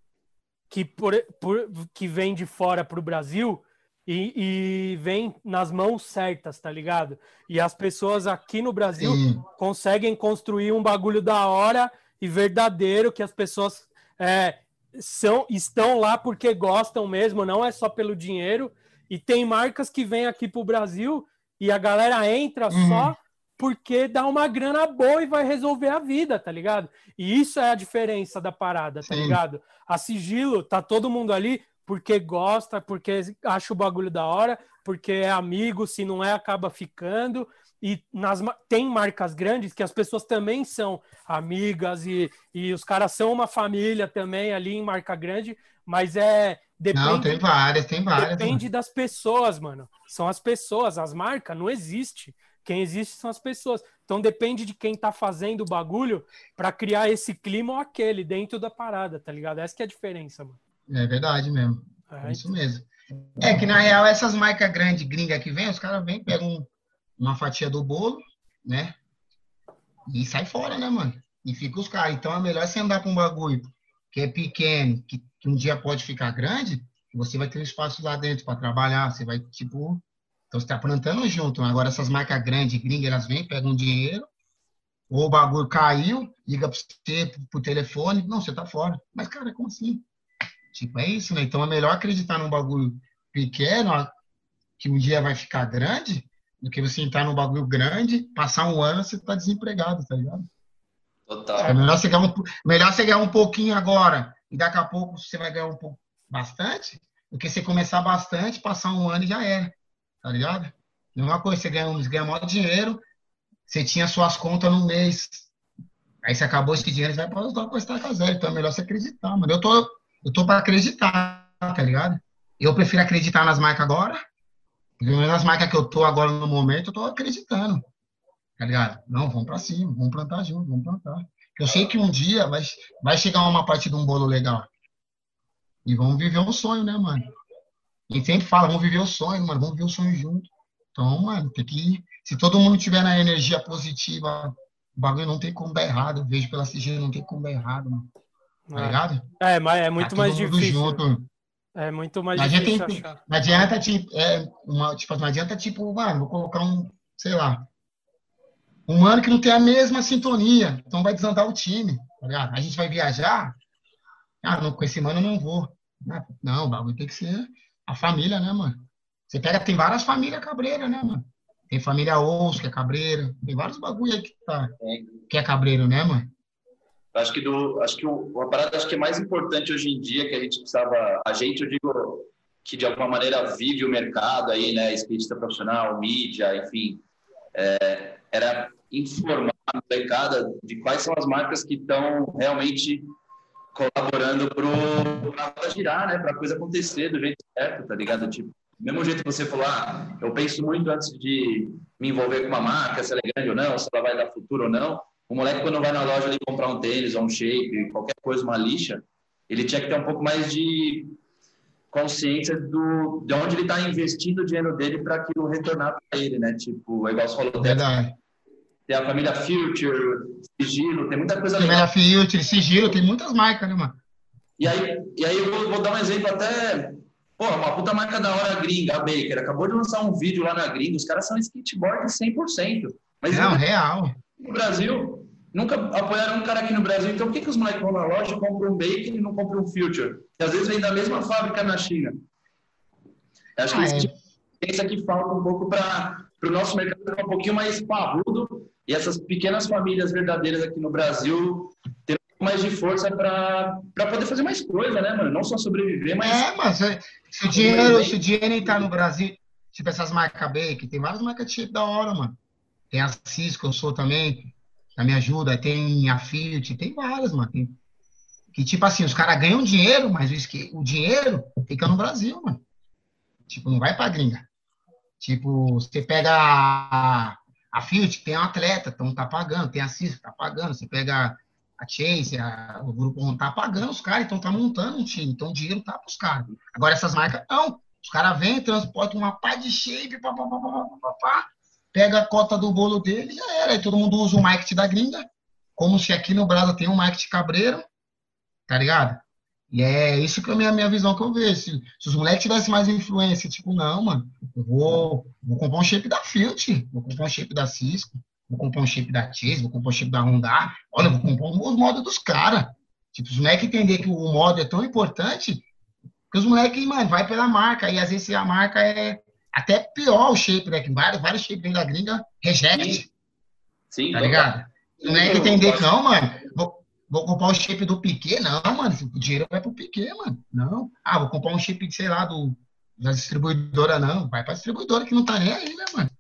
que, por, por, que vem de fora para o Brasil e, e, vem nas mãos certas, tá ligado? E as pessoas aqui no Brasil Sim. conseguem construir um bagulho da hora e verdadeiro que as pessoas é, são, estão lá porque gostam mesmo, não é só pelo dinheiro. E tem marcas que vêm aqui para o Brasil e a galera entra uhum. só porque dá uma grana boa e vai resolver a vida, tá ligado? E isso é a diferença da parada, tá Sim. ligado? A sigilo, tá todo mundo ali porque gosta, porque acha o bagulho da hora, porque é amigo, se não é, acaba ficando. E nas, tem marcas grandes que as pessoas também são amigas e, e os caras são uma família também ali em marca grande, mas é. Depende, não, tem várias, tem várias. Depende das pessoas, mano. São as pessoas, as marcas não existe. Quem existe são as pessoas. Então depende de quem tá fazendo o bagulho para criar esse clima ou aquele dentro da parada, tá ligado? Essa que é a diferença, mano. É verdade mesmo. É, isso mesmo. É que na real essas marcas grandes gringas que vem, os caras vêm, pegam uma fatia do bolo, né? E sai fora, né, mano? E fica os caras. Então é melhor você andar com um bagulho que é pequeno, que, que um dia pode ficar grande, você vai ter um espaço lá dentro para trabalhar, você vai, tipo, então você está plantando junto. Agora essas marcas grandes, gringas, elas vêm, pegam dinheiro, ou o bagulho caiu, liga para você por telefone, não, você tá fora. Mas, cara, como assim? Tipo, é isso, né? Então é melhor acreditar num bagulho pequeno, que um dia vai ficar grande, do que você entrar num bagulho grande, passar um ano você tá desempregado, tá ligado? Total. É melhor você ganhar um, melhor você ganhar um pouquinho agora, e daqui a pouco você vai ganhar um pouco bastante, do que você começar bastante, passar um ano e já era tá ligado? Mesma coisa, você ganha, ganha maior dinheiro, você tinha suas contas no mês, aí você acabou esse dinheiro, você vai para usar com estaca zero, então é melhor você acreditar, mano. Eu tô, eu tô para acreditar, tá ligado? Eu prefiro acreditar nas marcas agora, pelo menos nas marcas que eu tô agora no momento, eu tô acreditando, tá ligado? Não, vamos para cima, vamos plantar junto, vamos plantar. Eu sei que um dia vai, vai chegar uma parte de um bolo legal. E vamos viver um sonho, né, mano? A gente sempre fala, vamos viver o sonho, mano, vamos viver o sonho junto. Então, mano, tem que. Se todo mundo tiver na energia positiva, o bagulho não tem como dar errado. Eu vejo pela CG, não tem como dar errado, mano. Tá é. ligado? É, mas é muito mais difícil. Junto. É muito mais não difícil adianta, achar. Não adianta, tipo, é, uma, tipo, não adianta, tipo, mano, vou colocar um, sei lá, um ano que não tem a mesma sintonia, então vai desandar o time, tá A gente vai viajar, ah, não, com esse mano eu não vou. Não, o bagulho tem que ser a família, né, mano? Você pega, tem várias famílias cabreiras, né, mano? Tem família Osso, que é cabreira, tem vários bagulho aí que, tá, que é cabreiro, né, mano? Acho que do, acho que o, a parada acho que é mais importante hoje em dia que a gente precisava, a gente, eu digo que de alguma maneira vive o mercado aí, né, skatista profissional, mídia, enfim, é, era informar a molecada de quais são as marcas que estão realmente colaborando para girar, né, para a coisa acontecer do jeito certo, tá ligado? Tipo, do mesmo jeito que você falou, ah, eu penso muito antes de me envolver com uma marca, se ela é grande ou não, se ela vai dar futuro ou não. O moleque, quando vai na loja ali comprar um tênis ou um shape, qualquer coisa, uma lixa, ele tinha que ter um pouco mais de consciência do, de onde ele está investindo o dinheiro dele para aquilo retornar para ele, né? Tipo, é igual você falou, Verdade. tem a família Future, Sigilo, tem muita coisa legal. Família Future, Sigilo, tem muitas marcas, né, mano? E aí, e aí eu vou, vou dar um exemplo até Pô, uma puta marca da hora gringa, a Baker, acabou de lançar um vídeo lá na gringa, os caras são skateboard 100%. Mas Não, real no Brasil, nunca apoiaram um cara aqui no Brasil. Então, por que, que os moleques vão na loja e compram um Bacon e não compram um Future? Que às vezes vem da mesma fábrica na China. Eu acho ah, que esse é. tipo de aqui falta um pouco para o nosso mercado ficar um pouquinho mais parrudo e essas pequenas famílias verdadeiras aqui no Brasil ter um pouco mais de força para poder fazer mais coisa, né, mano? Não só sobreviver, mas. É, mas se o dinheiro, se o dinheiro entrar no Brasil, tipo essas marcas Bacon, tem várias marcas da hora, mano. Tem a Cisco, eu sou também, na minha ajuda. Tem a Fiat, tem várias, mano. Tem, que, tipo assim, os caras ganham dinheiro, mas o, o dinheiro fica no Brasil, mano. Tipo, não vai pra gringa. Tipo, você pega a, a Fiat, tem um atleta, então tá pagando. Tem a Cisco, tá pagando. Você pega a Chase, a, o grupo não tá pagando os caras, então tá montando um time. Então o dinheiro tá pros caras. Agora essas marcas, não. Os caras vêm, transportam uma pá de shape, pá, pá, pá, pá, pá, pá, pega a cota do bolo dele e já era. Aí todo mundo usa o marketing da gringa, como se aqui no Brasil tem um marketing cabreiro, tá ligado? E é isso que é a minha, minha visão que eu vejo. Se, se os moleques tivessem mais influência, tipo, não, mano, eu vou, vou comprar um shape da Fiat, vou comprar um shape da Cisco, vou comprar um shape da Chase, vou comprar um shape da Honda, olha, vou comprar os modos dos caras. Tipo, os moleques entender que o modo é tão importante, que os moleques, mano, vai pela marca, e às vezes a marca é até pior o shape, né? Que vários, vários shapes da gringa reject. Sim. Sim tá ligado? Não é que entender que não, mano. Vou, vou comprar o shape do Piquet, não, mano. O dinheiro vai pro Piquet, mano. Não. Ah, vou comprar um shape, sei lá, do, da distribuidora, não. Vai pra distribuidora que não tá nem aí, né, mano?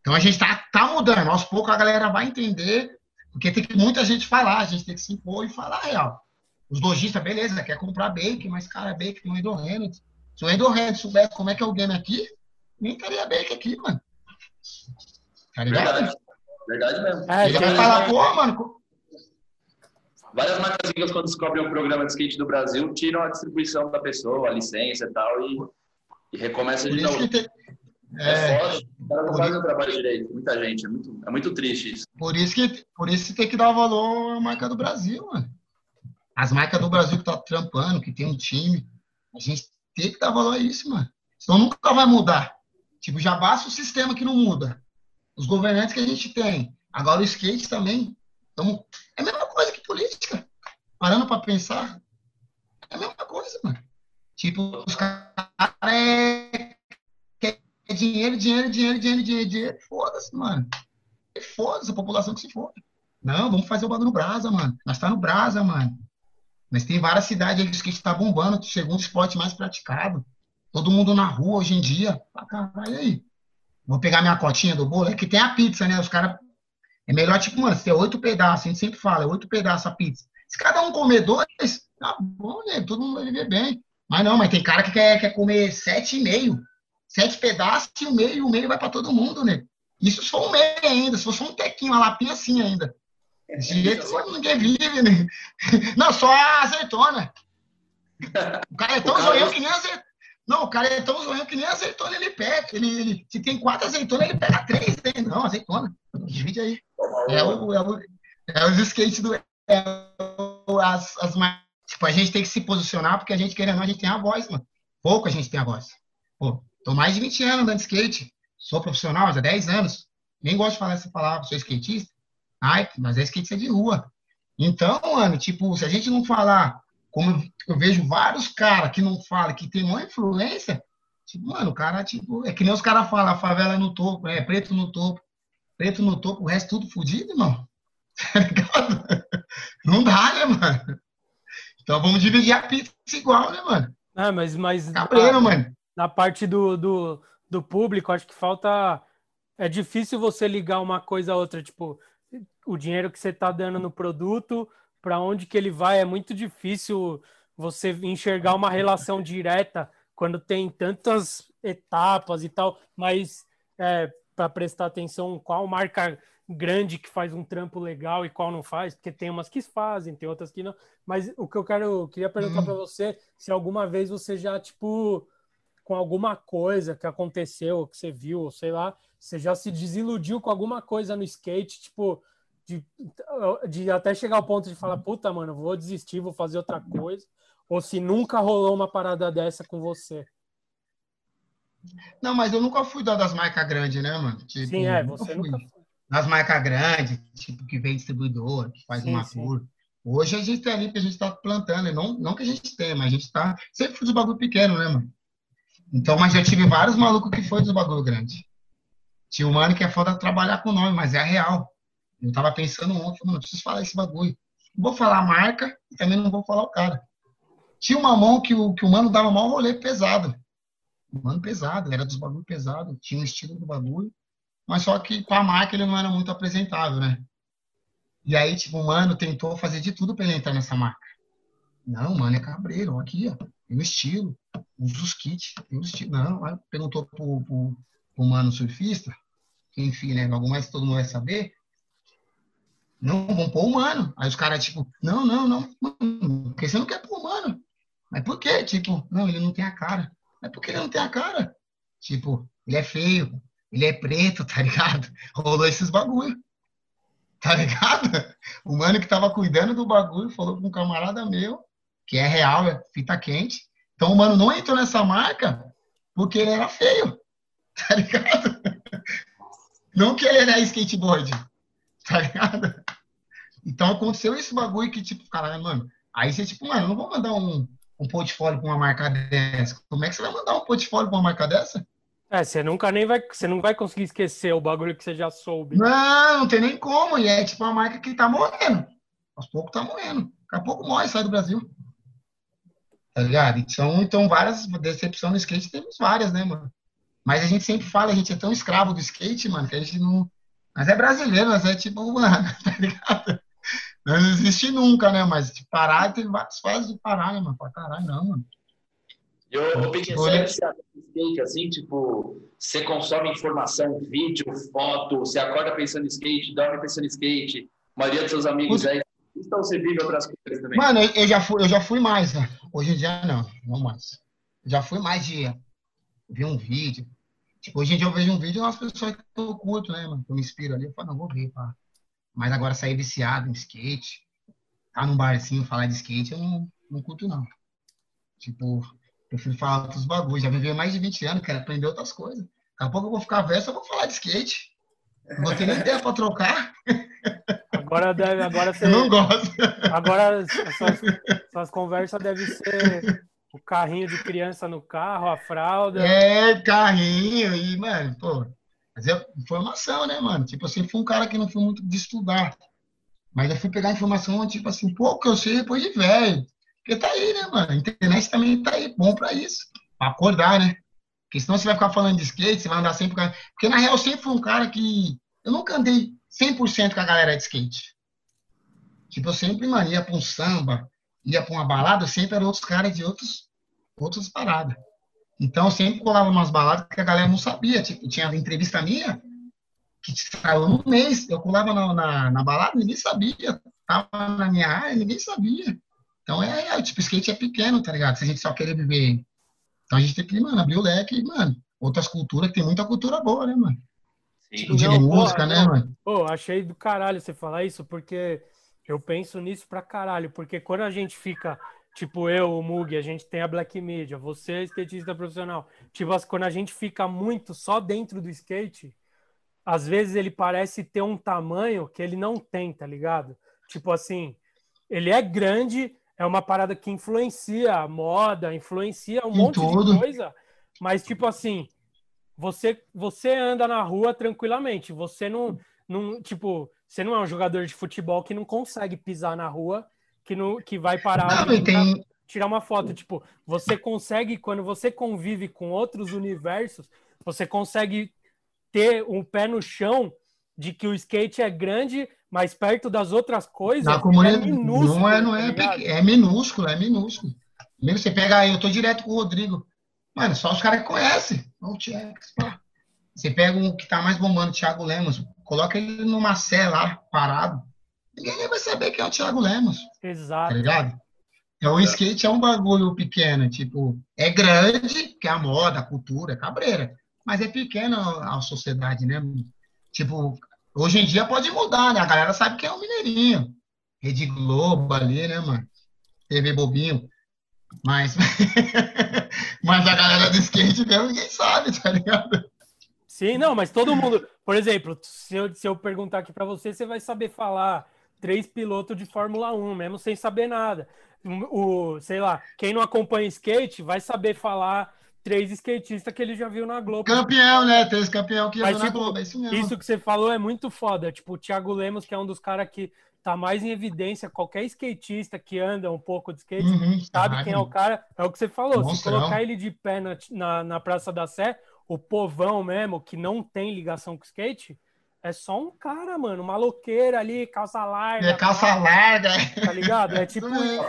Então a gente tá, tá mudando. Aos poucos a galera vai entender, porque tem que muita gente falar, a gente tem que se impor e falar a real. Os lojistas, beleza, quer comprar bacon, mas, cara, bacon tem o Endor Hamilton. Se o Endor Hamilton souber como é que é o game aqui, nem estaria bem aqui, mano. Tá Verdade. Verdade mesmo. É, ele vai falar, pô, mano. Várias marcas quando descobrem um programa de skate do Brasil, tiram a distribuição da pessoa, a licença e tal, e, e recomeça de novo. Tem... É, é foda, o cara não faz o trabalho direito, muita gente, é muito, é muito triste isso. Por isso que por isso tem que dar valor à marca do Brasil, mano. As marcas do Brasil que tá trampando, que tem um time, a gente tem que dar valor a isso, mano. Senão nunca vai mudar. Tipo, já basta o sistema que não muda. Os governantes que a gente tem. Agora o skate também. Então, é a mesma coisa que política. Parando para pensar, é a mesma coisa, mano. Tipo, os caras é... quer dinheiro, dinheiro, dinheiro, dinheiro, dinheiro, dinheiro. Foda-se, mano. Foda-se a população que se foda. Não, vamos fazer o bagulho no Brasa, mano. Nós tá no Brasa, mano. Mas tem várias cidades aí que o skate tá bombando, segundo esporte mais praticado. Todo mundo na rua hoje em dia. Ah, caralho, aí? Vou pegar minha cotinha do bolo. É que tem a pizza, né? Os caras. É melhor, tipo, mano, se tem oito pedaços, a gente sempre fala, é oito pedaços a pizza. Se cada um comer dois, tá bom, né? Todo mundo vai viver bem. Mas não, mas tem cara que quer, quer comer sete e meio. Sete pedaços e o meio, o meio vai para todo mundo, né? Isso se for um meio ainda, se for só um tequinho, uma lapinha assim ainda. Desse jeito ninguém vive, né? Não, só a azeitona. O cara é tão zoião que nem azeitona. Não, o cara é tão zoando que nem azeitona ele pega. Ele, ele, se tem quatro azeitonas, ele pega três. Né? Não, azeitona. Divide aí. É, o, é, o, é os skates do. É as, as, tipo, a gente tem que se posicionar, porque a gente, querendo ou não, a gente tem a voz, mano. Pouco a gente tem a voz. Pô, tô mais de 20 anos andando de skate. Sou profissional há 10 anos. Nem gosto de falar essa palavra, sou skatista. Ai, mas é skate de rua. Então, mano, tipo, se a gente não falar, como eu, vejo vários caras que não falam, que tem uma influência, tipo, mano, o cara, tipo, é que nem os caras falam, a favela é no topo, é preto no topo, preto no topo, o resto tudo fodido, irmão. Tá ligado? Não dá, né, mano? Então vamos dividir a pizza igual, né, mano? Ah, mas, mas Cabreiro, mano. na parte do, do, do público, acho que falta. É difícil você ligar uma coisa a outra, tipo, o dinheiro que você está dando no produto, para onde que ele vai, é muito difícil você enxergar uma relação direta quando tem tantas etapas e tal, mas é, para prestar atenção qual marca grande que faz um trampo legal e qual não faz, porque tem umas que fazem, tem outras que não. Mas o que eu quero, queria perguntar hum. para você, se alguma vez você já tipo com alguma coisa que aconteceu, que você viu, sei lá, você já se desiludiu com alguma coisa no skate, tipo, de, de até chegar ao ponto de falar, puta, mano, vou desistir, vou fazer outra coisa, ou se nunca rolou uma parada dessa com você. Não, mas eu nunca fui das marcas grandes, né, mano? Tipo, Sim, é, você nunca foi. Das marcas grandes, tipo, que vem distribuidor, que faz sim, uma tour. Hoje a gente tem ali que a gente está plantando, não, não que a gente tenha, mas a gente está sempre faz o bagulho pequeno, né, mano? Então, mas já tive vários malucos que foi dos bagulho grande. Tinha um mano que é foda trabalhar com nome, mas é a real. Eu tava pensando ontem, mano, preciso falar esse bagulho. Não vou falar a marca e também não vou falar o cara. Tinha uma mão que o, que o mano dava mal rolê pesado. Mano pesado, era dos bagulho pesado, tinha um estilo do bagulho, mas só que com a marca ele não era muito apresentável, né? E aí, tipo, o mano tentou fazer de tudo para ele entrar nessa marca. Não, mano, é cabreiro, aqui, ó. Tem o estilo, usa os kits, tem o estilo. Não, perguntou pro, pro, pro mano surfista, enfim, né, logo mais todo mundo vai saber. Não, vamos pôr humano. Aí os caras, tipo, não, não, não, porque você não quer pôr humano. Mas por quê? Tipo, não, ele não tem a cara. Mas por que ele não tem a cara? Tipo, ele é feio, ele é preto, tá ligado? Rolou esses bagulho. Tá ligado? O mano que tava cuidando do bagulho falou com um camarada meu que é real, é fita quente. Então o mano não entrou nessa marca porque ele era feio, tá ligado? Não que ele era skateboard, tá ligado? Então aconteceu esse bagulho que, tipo, caralho, mano. Aí você, tipo, mano, não vou mandar um, um portfólio pra uma marca dessa. Como é que você vai mandar um portfólio pra uma marca dessa? É, você nunca nem vai, você não vai conseguir esquecer o bagulho que você já soube. Não, não tem nem como. E é tipo uma marca que tá morrendo. Aos poucos tá morrendo. Daqui a pouco morre, sai do Brasil. Tá ligado? Então, então várias decepções no skate, temos várias, né, mano? Mas a gente sempre fala, a gente é tão escravo do skate, mano, que a gente não. Mas é brasileiro, mas é tipo, mano, tá ligado? Não existe nunca, né? Mas de parar, tem várias fases de parar, né, mano? Pra caralho, não, mano. Eu, eu sério skate, assim, tipo, você consome informação, vídeo, foto, você acorda pensando em skate, dorme pensando em skate, a maioria dos seus amigos aí então você vive outras coisas também? Mano, eu já fui, eu já fui mais, né? Hoje em dia não, não mais. Já fui mais de ver um vídeo. Tipo, hoje em dia eu vejo um vídeo e umas pessoas que eu curto, né, mano? Eu me inspiro ali, eu falo, não, vou ver, pá. Mas agora sair viciado em skate, tá num barzinho falar de skate, eu não, não curto, não. Tipo, prefiro falar outros bagulhos. Já vivi mais de 20 anos, quero aprender outras coisas. Daqui a pouco eu vou ficar velho, só vou falar de skate. Não vou ter nem ideia pra trocar. Agora deve, agora você. Não gosto. Agora suas, suas conversas devem ser o carrinho de criança no carro, a fralda. É, carrinho, e, mano, pô. Mas é informação, né, mano? Tipo, assim, fui um cara que não fui muito de estudar. Mas eu fui pegar informação, tipo assim, pouco eu sei depois de velho. Porque tá aí, né, mano? A internet também tá aí, bom pra isso. Pra acordar, né? Porque senão você vai ficar falando de skate, você vai andar sempre. Porque na real, eu sempre fui um cara que. Eu nunca andei 100% com a galera de skate. Tipo, eu sempre, mano, ia pra um samba, ia pra uma balada, sempre eram outros caras de outros, outras paradas. Então, eu sempre colava umas baladas que a galera não sabia. Tipo, tinha entrevista minha que saiu no mês. Eu colava na, na, na, balada, ninguém sabia. Tava na minha área, ninguém sabia. Então, é, é, tipo, skate é pequeno, tá ligado? Se a gente só querer viver. Então, a gente tem que, mano, abrir o leque mano, outras culturas, tem muita cultura boa, né, mano? Tipo de música, né, mano? Pô, achei do caralho você falar isso, porque eu penso nisso pra caralho, porque quando a gente fica Tipo, eu, o Mug, a gente tem a Black Media, você é skatista profissional. Tipo, quando a gente fica muito só dentro do skate, às vezes ele parece ter um tamanho que ele não tem, tá ligado? Tipo assim, ele é grande, é uma parada que influencia a moda, influencia um em monte tudo. de coisa, mas tipo assim, você você anda na rua tranquilamente, você não, não tipo, você não é um jogador de futebol que não consegue pisar na rua que, no, que vai parar não, tem... tirar uma foto. Tipo, você consegue, quando você convive com outros universos, você consegue ter um pé no chão de que o skate é grande, mas perto das outras coisas Na comunidade, é minúsculo. Não é, não é, tá é minúsculo, é minúsculo. Mesmo você pega aí, eu tô direto com o Rodrigo. Mano, só os caras que conhecem. Você pega um que tá mais bombando, Thiago Lemos, coloca ele numa sé lá, parado ninguém vai saber que é o Thiago Lemos. Exato. Tá ligado? Então, o skate é um bagulho pequeno, tipo, é grande, que é a moda, a cultura, é cabreira, mas é pequeno a, a sociedade, né? Tipo, hoje em dia pode mudar, né? A galera sabe que é o Mineirinho. Rede Globo ali, né, mano? TV Bobinho. Mas, mas a galera do skate mesmo ninguém sabe, tá ligado? Sim, não, mas todo mundo. Por exemplo, se eu, se eu perguntar aqui para você, você vai saber falar três pilotos de Fórmula 1, mesmo sem saber nada. O, sei lá, quem não acompanha skate vai saber falar três skatistas que ele já viu na Globo. Campeão, né? Três campeão que Mas, tipo, na Globo, é isso mesmo. Isso que você falou é muito foda. Tipo, o Thiago Lemos, que é um dos caras que tá mais em evidência. Qualquer skatista que anda um pouco de skate uhum, sabe quem é o cara. É o que você falou. Monstrão. Se colocar ele de pé na, na, na Praça da Sé, o povão mesmo, que não tem ligação com skate, é só um cara, mano, maloqueiro ali, calça larga. É calça larga. Tá ligado? É tipo isso.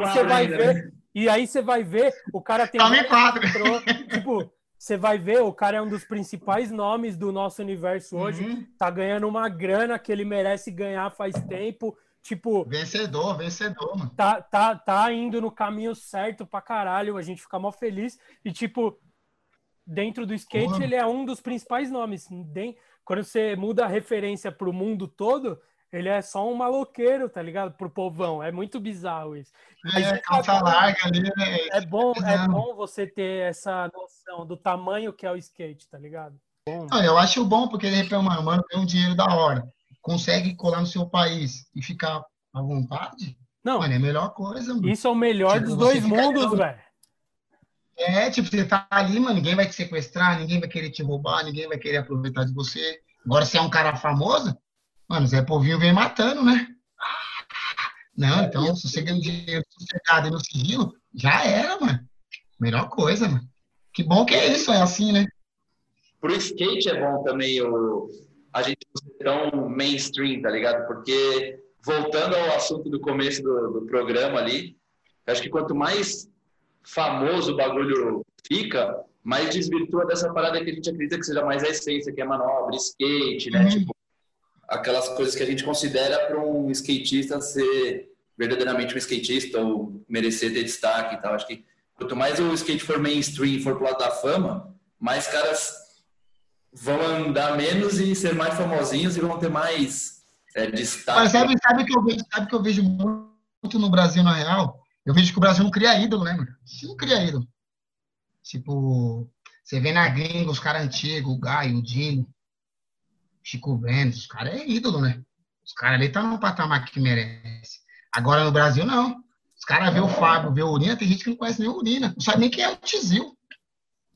Você vai ver. E aí você vai ver, o cara tem. Calma quadro. Tipo, você vai ver, o cara é um dos principais nomes do nosso universo hoje. Uhum. Tá ganhando uma grana que ele merece ganhar faz tempo. Tipo. Vencedor, vencedor, mano. Tá, tá, tá indo no caminho certo pra caralho. A gente fica mó feliz. E, tipo, dentro do skate, Porra. ele é um dos principais nomes. Quando você muda a referência para o mundo todo, ele é só um maloqueiro, tá ligado? Pro povão. É muito bizarro isso. Mas, é, calça é larga ali, né? É bom, é bom você ter essa noção do tamanho que é o skate, tá ligado? Bom. Não, eu acho bom, porque de repente, mano, mano, tem um dinheiro da hora. Consegue colar no seu país e ficar à vontade. Não. Mano, é a melhor coisa, mano. Isso é o melhor tipo, dos dois mundos, velho. É, tipo, você tá ali, mano, ninguém vai te sequestrar, ninguém vai querer te roubar, ninguém vai querer aproveitar de você. Agora, se é um cara famoso, mano, Zé Povinho vem matando, né? Não, então, se você ganha dinheiro sossegado no sigilo, já era, mano. Melhor coisa, mano. Que bom que é isso, é assim, né? Pro skate é bom também o, a gente ser tão mainstream, tá ligado? Porque, voltando ao assunto do começo do, do programa ali, acho que quanto mais famoso o bagulho fica, mais desvirtua dessa parada que a gente acredita que seja mais a essência, que é manobra, skate, né? Uhum. Tipo, aquelas coisas que a gente considera para um skatista ser verdadeiramente um skatista ou merecer ter destaque e tal. Acho que quanto mais o skate for mainstream, for pro lado da fama, mais caras vão andar menos e ser mais famosinhos e vão ter mais é, destaque. Mas sabe, sabe, que eu vejo, sabe que eu vejo muito no Brasil, na real? Eu vejo que o Brasil não cria ídolo, né, mano? Não cria ídolo. Tipo, você vê na gringa os caras antigos, o Gaio, o Dino, Chico Vênus, os caras é ídolo, né? Os caras ali estão tá no patamar que merece. Agora no Brasil, não. Os caras vê o Fábio, vê o Urina, tem gente que não conhece nem o Urina, não sabe nem quem é o Tizil.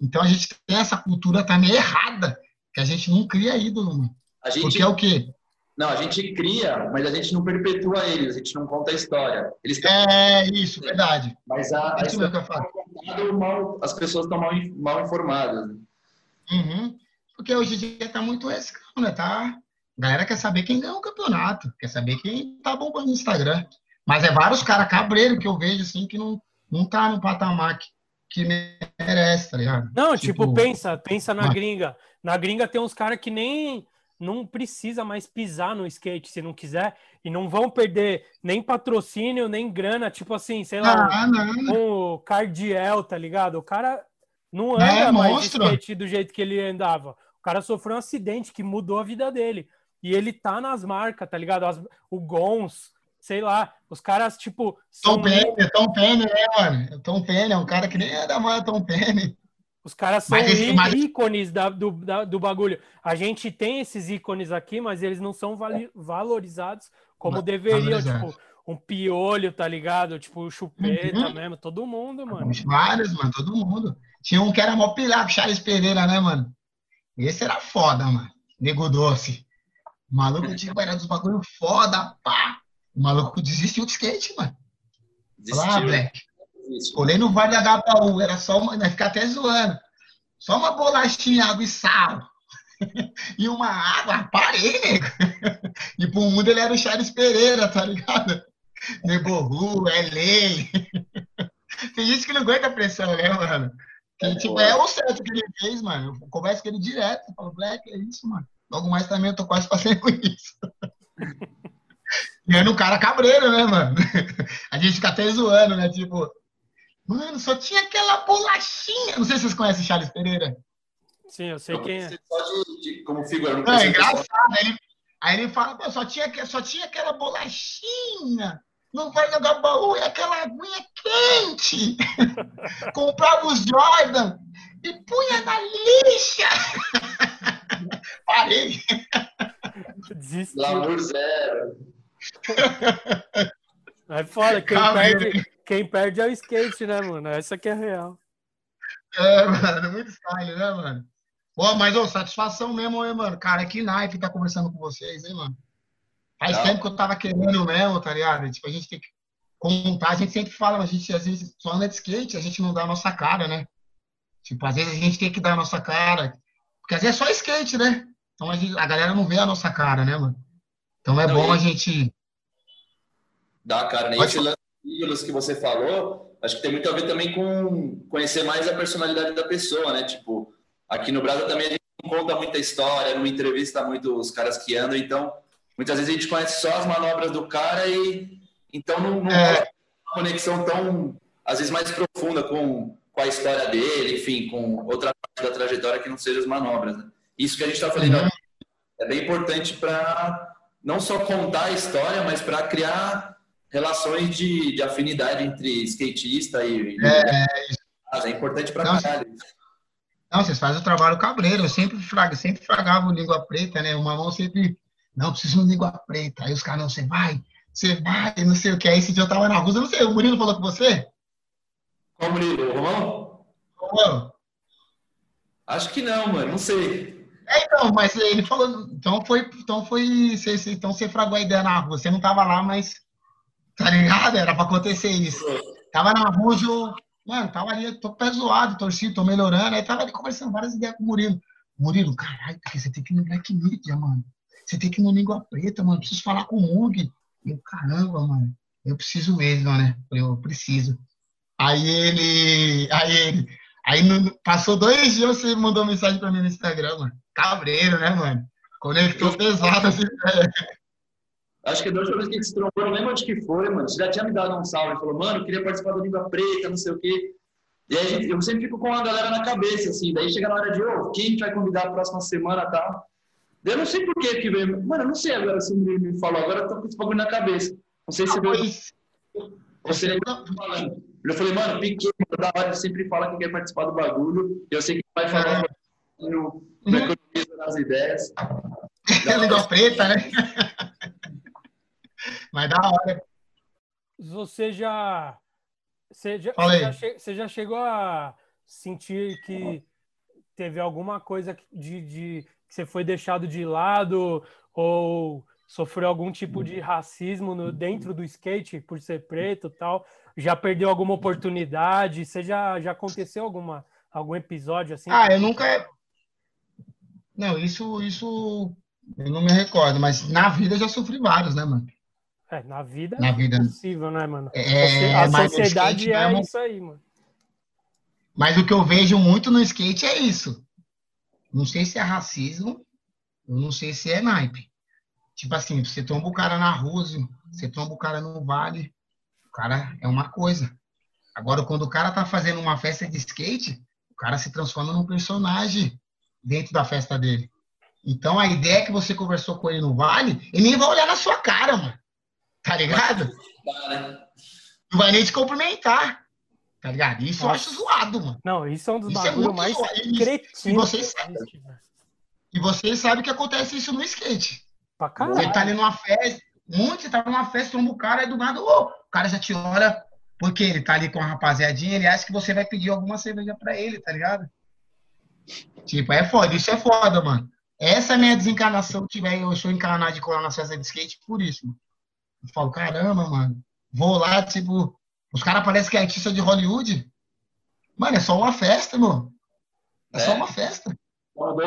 Então a gente tem essa cultura também errada, que a gente não cria ídolo, mano. A gente... Porque é o quê? Não, a gente cria, mas a gente não perpetua eles, a gente não conta a história. Eles. É, isso, verdade. Mas a, é isso a que eu falo. Tá mal, as pessoas estão mal, mal informadas. Né? Uhum. Porque hoje em dia está muito esse né? Tá? A galera quer saber quem ganhou o campeonato, quer saber quem tá bombando no Instagram. Mas é vários caras cabreiros que eu vejo assim que não, não tá no patamar que, que merece, tá ligado? Não, tipo, tipo pensa, pensa na gringa. Na gringa tem uns caras que nem não precisa mais pisar no skate se não quiser e não vão perder nem patrocínio, nem grana, tipo assim, sei lá, ah, um Cardiel, tá ligado? O cara não anda é, mais monstro. de skate do jeito que ele andava. O cara sofreu um acidente que mudou a vida dele. E ele tá nas marcas, tá ligado? As, o Gons, sei lá, os caras, tipo. Tom Penny, é Tom Penny, né, mano? Tom Penny é um cara que nem é da mãe Tom Penny. Os caras são esse, mas... ícones da, do, da, do bagulho. A gente tem esses ícones aqui, mas eles não são valorizados como deveriam. Tipo, um piolho, tá ligado? Tipo, chupeta uhum. mesmo, todo mundo, mano. Vários, mano, todo mundo. Tinha um que era mó pilaco, Charles Pereira, né, mano? Esse era foda, mano. Nego doce. O maluco tinha era dos bagulho foda, pá. O maluco desistiu de skate, mano. Desistiu. Lá, Black. Colei no Vale HPU, era só uma, né, ficar até zoando. Só uma bolachinha, água e sal. e uma água, parei, nego. e pro mundo ele era o Charles Pereira, tá ligado? Neborru, é lei. Tem gente que não aguenta a pressão, né, mano? Que, é, tipo, é o certo que ele fez, mano. Eu converso com ele direto. Eu falo, Black, é isso, mano. Logo mais também eu tô quase fazendo isso. e aí no cara cabreiro, né, mano? A gente fica até zoando, né? Tipo, mano, só tinha aquela bolachinha. Não sei se vocês conhecem Charles Pereira. Sim, eu sei quem é. Só de, de, como figura. Não, é engraçado. Ele, aí ele fala, pô, só tinha, só tinha aquela bolachinha não vai jogar baú, é aquela aguinha quente. Comprava os Jordan e punha na lixa. Parei. Desistiu. zero. É foda, quem perde, quem perde é o skate, né, mano? Essa que é real. É, mano, é muito style, né, mano? Pô, mas, ô, satisfação mesmo, hein, mano? Cara, que naipe tá conversando com vocês, hein, mano? Faz não. tempo que eu tava querendo mesmo, tá ligado? Tipo, a gente tem que contar, a gente sempre fala, a gente às vezes só anda de skate, a gente não dá a nossa cara, né? Tipo, às vezes a gente tem que dar a nossa cara. Porque às vezes é só skate, né? Então a, gente, a galera não vê a nossa cara, né, mano? Então é não, bom a gente. Dá, cara, nem esse lance que você falou, acho que tem muito a ver também com conhecer mais a personalidade da pessoa, né? Tipo, aqui no Brasil também a gente não conta muita história, não entrevista muito os caras que andam, então muitas vezes a gente conhece só as manobras do cara e então não, não é uma conexão tão, às vezes, mais profunda com, com a história dele, enfim, com outra parte da trajetória que não seja as manobras. Né? Isso que a gente está falando uhum. é bem importante para não só contar a história, mas para criar relações de, de afinidade entre skatista e. É, é, é importante para caralho. Não, vocês fazem o trabalho cabreiro. Eu sempre, fraga, sempre fragava o língua preta, né? Uma mão sempre não, preciso de língua preta. Aí os caras, não, você vai, você vai, não sei o que. Aí esse dia eu tava na rua, não sei, o Murilo falou com você? Qual Murilo? Romão? Romão? Acho que não, mano, não sei. É, então, mas ele falou, então foi, então foi, você, então você fragou a ideia na rua, você não tava lá, mas, tá ligado? Era pra acontecer isso. Tava na eu, mano, tava ali, tô pé zoado, torcido, tô melhorando, aí tava ali conversando várias ideias com o Murilo. Murilo, caralho, você tem que ir no Black Media, mano. Você tem que ir no Língua Preta, mano. Preciso falar com o Mug. Eu, caramba, mano. Eu preciso mesmo, né? Eu preciso. Aí ele. Aí ele. Aí no, passou dois dias, você mandou mensagem pra mim no Instagram, mano. Cabreiro, né, mano? Conectou pesado assim. Acho que da última vez que a gente se trombou, não lembro onde que foi, mano. Você já tinha me dado um salve. Falou, mano, queria participar do Língua Preta, não sei o quê. E aí eu sempre fico com a galera na cabeça, assim. Daí chega na hora de, ô, oh, quem vai convidar a próxima semana e tal. Eu não sei por que que veio. Mano, eu não sei agora se me, me falou. Agora eu tô com esse bagulho na cabeça. Não sei se veio. Você falando. Eu falei, mano, Piquet, da hora, sempre fala que quer participar do bagulho. Eu sei que vai falar é. no, no economista das ideias. É língua preta, né? Mas da hora. Você já. Você já, você já, che, você já chegou a sentir que teve alguma coisa de, de que você foi deixado de lado ou sofreu algum tipo de racismo no, dentro do skate por ser preto tal? Já perdeu alguma oportunidade? Você já, já aconteceu alguma, algum episódio assim? Ah, eu nunca. Não, isso, isso eu não me recordo, mas na vida eu já sofri vários, né, mano? É, na vida na é vida. possível, né, mano? É, a sociedade é mesmo... isso aí, mano. Mas o que eu vejo muito no skate é isso. Não sei se é racismo, eu não sei se é naipe. Tipo assim, você tromba o cara na rua, você tromba o cara no vale, o cara é uma coisa. Agora, quando o cara tá fazendo uma festa de skate, o cara se transforma num personagem dentro da festa dele. Então, a ideia é que você conversou com ele no vale, ele nem vai olhar na sua cara, mano. Tá ligado? Não vai nem te cumprimentar. Tá ligado? Isso Nossa. eu acho zoado, mano. Não, isso é um dos é bagulhos é mais cretinos. E vocês, sabem, e vocês sabem que acontece isso no skate. Pra caralho. Você tá ali numa festa, muito, você tá numa festa, tromba o cara, e do nada, oh, o cara já te olha, porque ele tá ali com a rapaziadinha, ele acha que você vai pedir alguma cerveja pra ele, tá ligado? Tipo, é foda, isso é foda, mano. Essa é a minha desencarnação que tiver, eu sou encarnado de colar na festa de skate por isso, mano. Eu falo, caramba, mano. Vou lá, tipo, os caras parecem que é artista de Hollywood. Mano, é só uma festa, mano. É, é. só uma festa.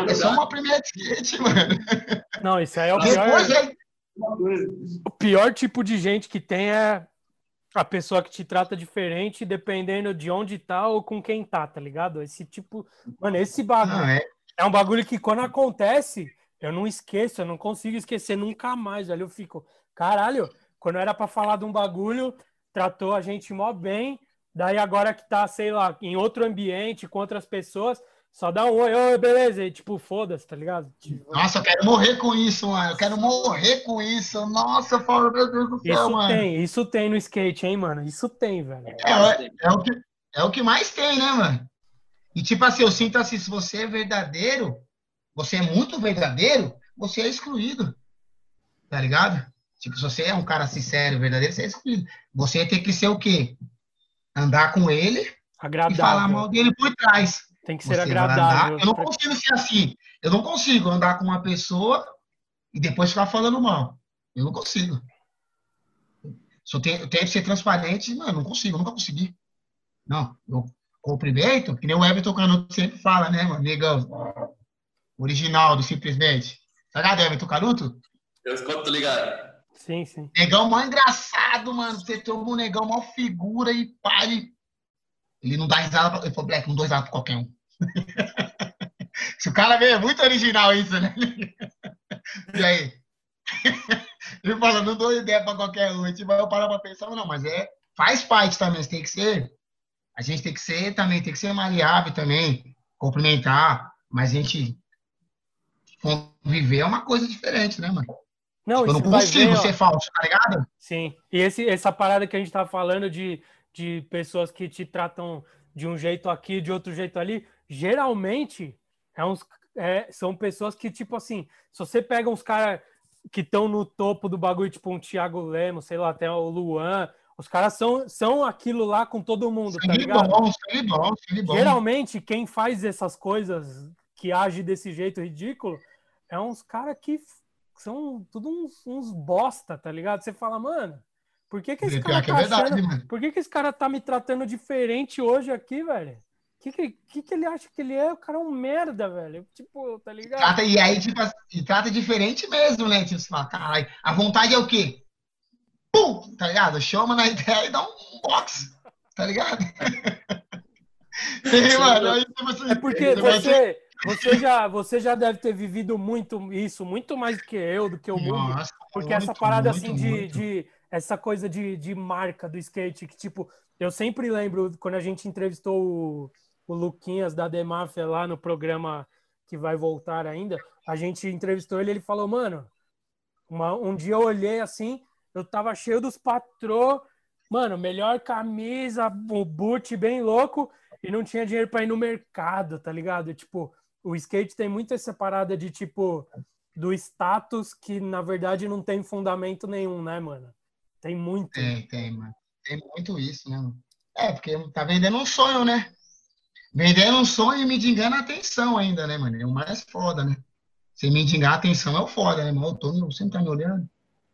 É só uma primeira skate, mano. Não, isso aí é o pior. É... O pior tipo de gente que tem é a pessoa que te trata diferente dependendo de onde tá ou com quem tá, tá ligado? Esse tipo. Mano, esse bagulho. Não, é... é um bagulho que quando acontece, eu não esqueço, eu não consigo esquecer nunca mais, velho. Eu fico, caralho, quando era para falar de um bagulho, tratou a gente mó bem. Daí agora que tá, sei lá, em outro ambiente, com outras pessoas, só dá um oi, oi, beleza. E tipo, foda-se, tá ligado? Tipo... Nossa, eu quero morrer com isso, mano. Eu quero morrer com isso. Nossa, eu falo, meu Deus do céu, isso mano. Tem, isso tem no skate, hein, mano? Isso tem, velho. É, é, é, o, que, é o que mais tem, né, mano? E tipo assim, eu sinto assim, se você é verdadeiro, você é muito verdadeiro, você é excluído. Tá ligado? Tipo, se você é um cara sincero, verdadeiro, você é excluído. Você tem que ser o quê? Andar com ele agradável. e falar mal dele por trás. Tem que ser você agradável. Eu não consigo ser assim. Eu não consigo andar com uma pessoa e depois ficar falando mal. Eu não consigo. Se eu tenho, eu tenho que ser transparente, não, eu não consigo, eu nunca consegui. Não, eu cumprimento, que nem o Everton Canuto sempre fala, né, mano? Negão. Original do Simplesmente. Tá ligado, Everton Canuto? Eu escuto, ligado. Sim, sim. Negão mó engraçado, mano. Você tem um negão mó figura e pai. Ele não dá risada. Pra... Ele falou, Black, não dou risada pra qualquer um. Se o cara vê, é muito original isso, né? e aí? Ele fala, não dou ideia pra qualquer um. A gente vai parar pra pensar, não, mas é. Faz parte também, você tem que ser. A gente tem que ser também, tem que ser maleável também, cumprimentar, mas a gente conviver é uma coisa diferente, né, mano? Não, eu não consigo ver, ser falso, tá ligado? Sim. E esse, essa parada que a gente tá falando de, de pessoas que te tratam de um jeito aqui, de outro jeito ali, geralmente é uns, é, são pessoas que, tipo assim, se você pega uns caras que estão no topo do bagulho, tipo um Thiago Lemos, sei lá, até o Luan, os caras são, são aquilo lá com todo mundo, tá ligado? Bom, bom, bom. Geralmente, quem faz essas coisas, que age desse jeito ridículo, é uns caras que são tudo uns, uns, bosta, tá ligado? Você fala, mano, por que que esse cara que é tá é verdade, achando, por que que esse cara tá me tratando diferente hoje aqui, velho? O que que, que que ele acha que ele é? O cara é um merda, velho. Tipo, tá ligado? Trata, e aí, tipo, e trata diferente mesmo, né? Tipo, você fala, caralho, a vontade é o quê? Pum! Tá ligado? Chama na ideia e dá um box, tá ligado? Sim, mano, aí, tipo assim, é porque você, você já, você já deve ter vivido muito isso, muito mais do que eu, do que o mundo. Nossa, porque muito, essa parada muito, assim de, de, essa coisa de, de marca do skate, que tipo, eu sempre lembro quando a gente entrevistou o, o Luquinhas da Demáfia lá no programa que vai voltar ainda, a gente entrevistou ele, ele falou, mano, uma, um dia eu olhei assim, eu tava cheio dos patrô, mano, melhor camisa, o boot bem louco, e não tinha dinheiro para ir no mercado, tá ligado? Tipo, o skate tem muito essa parada de tipo do status que na verdade não tem fundamento nenhum, né, mano? Tem muito. Tem, tem, mano. Tem muito isso, né? Mano? É, porque tá vendendo um sonho, né? Vendendo um sonho e me engana a atenção ainda, né, mano? É o mais foda, né? Se me endigar a atenção é o foda, né, mano? Eu tô, você não tá me olhando.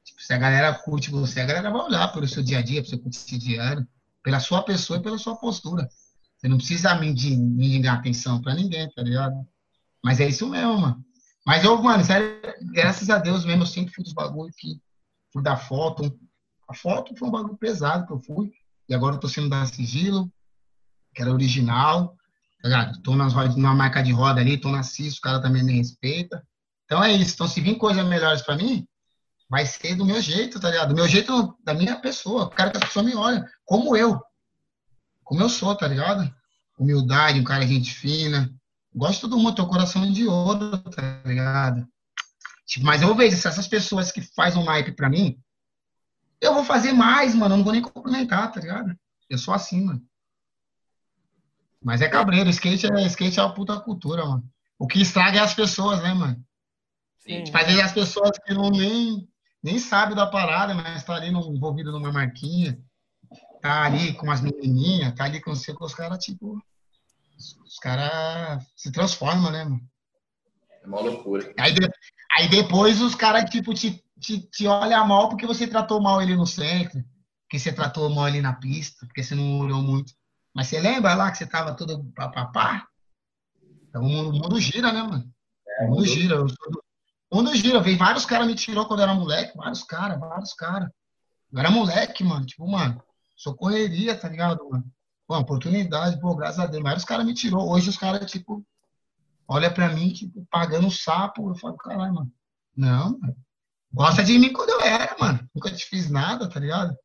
Tipo, se a galera curte você, a galera vai olhar pelo seu dia a dia, pelo seu cotidiano, pela sua pessoa e pela sua postura. Você não precisa me endigar a atenção pra ninguém, tá ligado? Mas é isso mesmo, mano. Mas eu, mano, sério, graças a Deus mesmo, eu sempre fui dos bagulhos que fui dar foto. A foto foi um bagulho pesado que eu fui. E agora eu tô sendo da Sigilo, que era original. Tá ligado? Tô nas, numa marca de roda ali, tô na CIS, o cara também me respeita. Então é isso. Então, se vir coisas melhores para mim, vai ser do meu jeito, tá ligado? Do meu jeito, da minha pessoa. Eu quero que as pessoas me olhem como eu. Como eu sou, tá ligado? Humildade, um cara gente fina, gosto do mundo, teu coração de ouro, tá ligado? Tipo, mas eu vejo essas pessoas que fazem um naipe pra mim, eu vou fazer mais, mano. Eu não vou nem cumprimentar, tá ligado? Eu sou assim, mano. Mas é cabreiro. Skate é, skate é uma puta cultura, mano. O que estraga é as pessoas, né, mano? Sim. Tipo, às vezes as pessoas que não nem, nem sabem da parada, mas tá ali no, envolvido numa marquinha, tá ali com as menininhas, tá ali com, com os caras, tipo. Os caras se transformam, né, mano? É uma loucura. Aí, de, aí depois os caras, tipo, te, te, te olham mal porque você tratou mal ele no centro, porque você tratou mal ele na pista, porque você não olhou muito. Mas você lembra lá que você tava todo papapá? Então, o mundo, o mundo gira, né, mano? É, o mundo gira. O mundo gira. Veio vários caras me tirou quando eu era moleque. Vários caras, vários caras. Eu era moleque, mano. Tipo, mano, sou correria, tá ligado, mano? Pô, oportunidade, pô, graças a Deus. Vários caras me tirou. Hoje os caras, tipo, olha pra mim, tipo, pagando um sapo. Eu falo, caralho, mano. Não, mano. Gosta de mim quando eu era, mano. Nunca te fiz nada, tá ligado?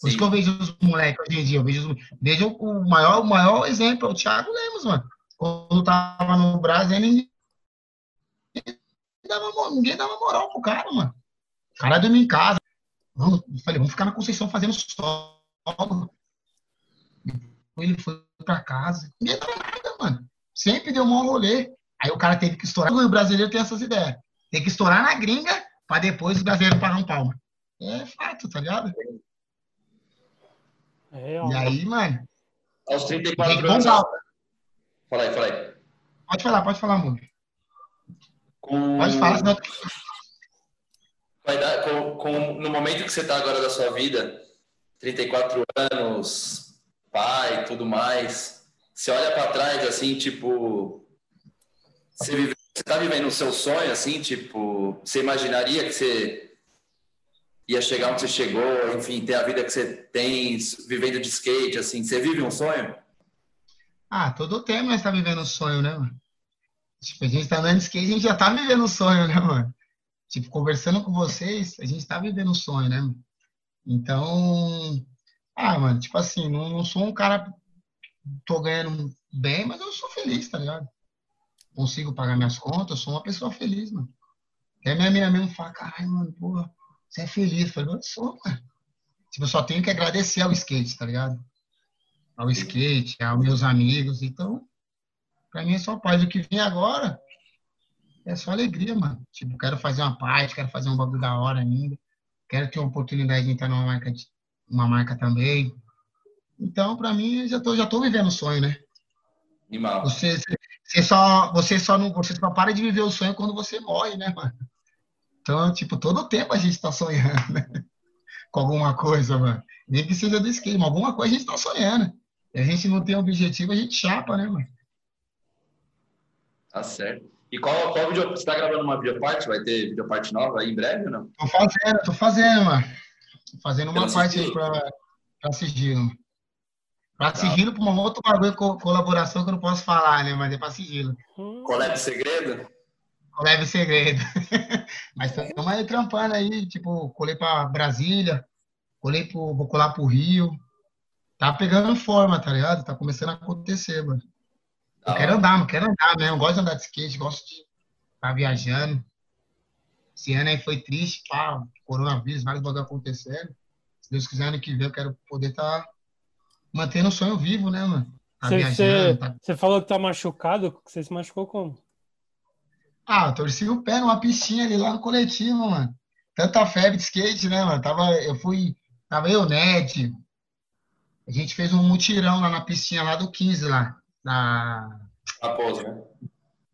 Por isso que eu vejo os moleques hoje em dia. Eu vejo, os, vejo o maior, o maior exemplo é o Thiago Lemos, mano. Quando tava no Brasil, ninguém dava, ninguém dava moral pro cara, mano. O cara dormia em casa. Eu falei, vamos ficar na Conceição fazendo solo. Ele foi pra casa. Ninguém dava nada, mano. Sempre deu um mau rolê. Aí o cara teve que estourar. O brasileiro tem essas ideias. Tem que estourar na gringa pra depois o brasileiro pagar um palma. É fato, tá ligado? É, e aí, mano. Aos 34 anos. Fala aí, fala aí. Pode falar, pode falar, amor. Com... Pode falar, senão... Vai dar, com, com, no momento que você está agora da sua vida, 34 anos, pai, tudo mais, você olha para trás, assim, tipo, você, vive, você tá vivendo o seu sonho, assim, tipo, você imaginaria que você ia chegar onde você chegou, enfim, ter a vida que você tem, vivendo de skate, assim, você vive um sonho? Ah, todo tempo nós está vivendo um sonho, né, mano? Tipo, a gente tá andando de skate, a gente já tá vivendo um sonho, né, mano? Tipo, conversando com vocês, a gente tá vivendo um sonho, né? Então, ah, mano, tipo assim, não, não sou um cara tô ganhando bem, mas eu sou feliz, tá ligado? Consigo pagar minhas contas, sou uma pessoa feliz, mano. Até minha amiga mesmo fala, caralho, mano, porra, você é feliz. Eu falei, eu sou, mano. Tipo, eu só tenho que agradecer ao skate, tá ligado? Ao skate, aos meus amigos. Então, pra mim é só paz. O que vem agora é só alegria, mano. Tipo, quero fazer uma parte, quero fazer um bagulho da hora ainda. Quero ter uma oportunidade de entrar numa marca, de, uma marca também. Então, pra mim, já tô, já tô vivendo o sonho, né? Animal. Você, você, só, você, só não, você só para de viver o sonho quando você morre, né, mano? Então, tipo, todo tempo a gente está sonhando né? com alguma coisa, mano. Nem que seja do esquema, alguma coisa a gente está sonhando. E a gente não tem objetivo, a gente chapa, né, mano? Tá certo. E qual, qual vídeo? Você está gravando uma videoparte? Vai ter videoparte nova aí em breve ou não? Tô fazendo, tô fazendo, mano. Fazendo uma parte aí pra, pra sigilo. Pra tá. sigilo, pra uma outra bagulho, colaboração que eu não posso falar, né? Mas é pra sigilo. Colete segredo? leve segredo. Mas estamos aí trampando aí, tipo, colei para Brasília, colei pro, vou colar pro Rio. Tá pegando forma, tá ligado? Tá começando a acontecer, mano. Eu quero andar, não quero andar mesmo. Gosto de andar de skate, gosto de estar tá viajando. Esse ano aí foi triste, pá, coronavírus, vários bagulho acontecendo. Se Deus quiser, ano que vem eu quero poder estar tá mantendo o sonho vivo, né, mano? Tá você, tá... falou que tá machucado, você se machucou como? Ah, eu torci o pé numa piscina ali lá no coletivo, mano. Tanta febre de skate, né, mano? Tava, eu fui, tava eu, Ned. A gente fez um mutirão lá na piscina lá do 15 lá. Na Raposo, né?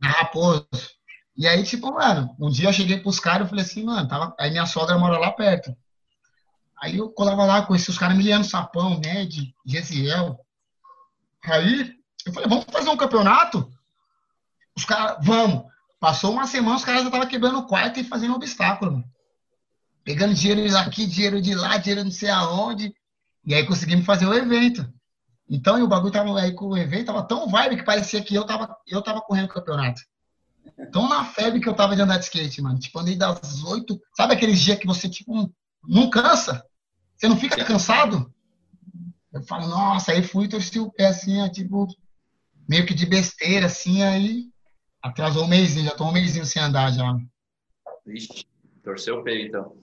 Na Raposo. E aí, tipo, mano, um dia eu cheguei pros caras e falei assim, mano, tava... aí minha sogra mora lá perto. Aí eu colava lá, conheci os caras Miliano Sapão, Ned, Gesiel. Aí eu falei, vamos fazer um campeonato? Os caras, vamos. Passou uma semana, os caras já estavam quebrando o quarto e fazendo obstáculo, mano. Pegando dinheiro daqui, dinheiro de lá, dinheiro não sei aonde. E aí conseguimos fazer o evento. Então, o bagulho tava aí com o evento, tava tão vibe que parecia que eu tava, eu tava correndo o campeonato. Tão na febre que eu tava de andar de skate, mano. Tipo, andei das oito. Sabe aqueles dias que você, tipo, não cansa? Você não fica cansado? Eu falo, nossa, aí fui e torci o pé assim, tipo, meio que de besteira, assim, aí Atrasou um mêsinho, já tô um mêsinho sem andar já. Vixe, torceu o peito então.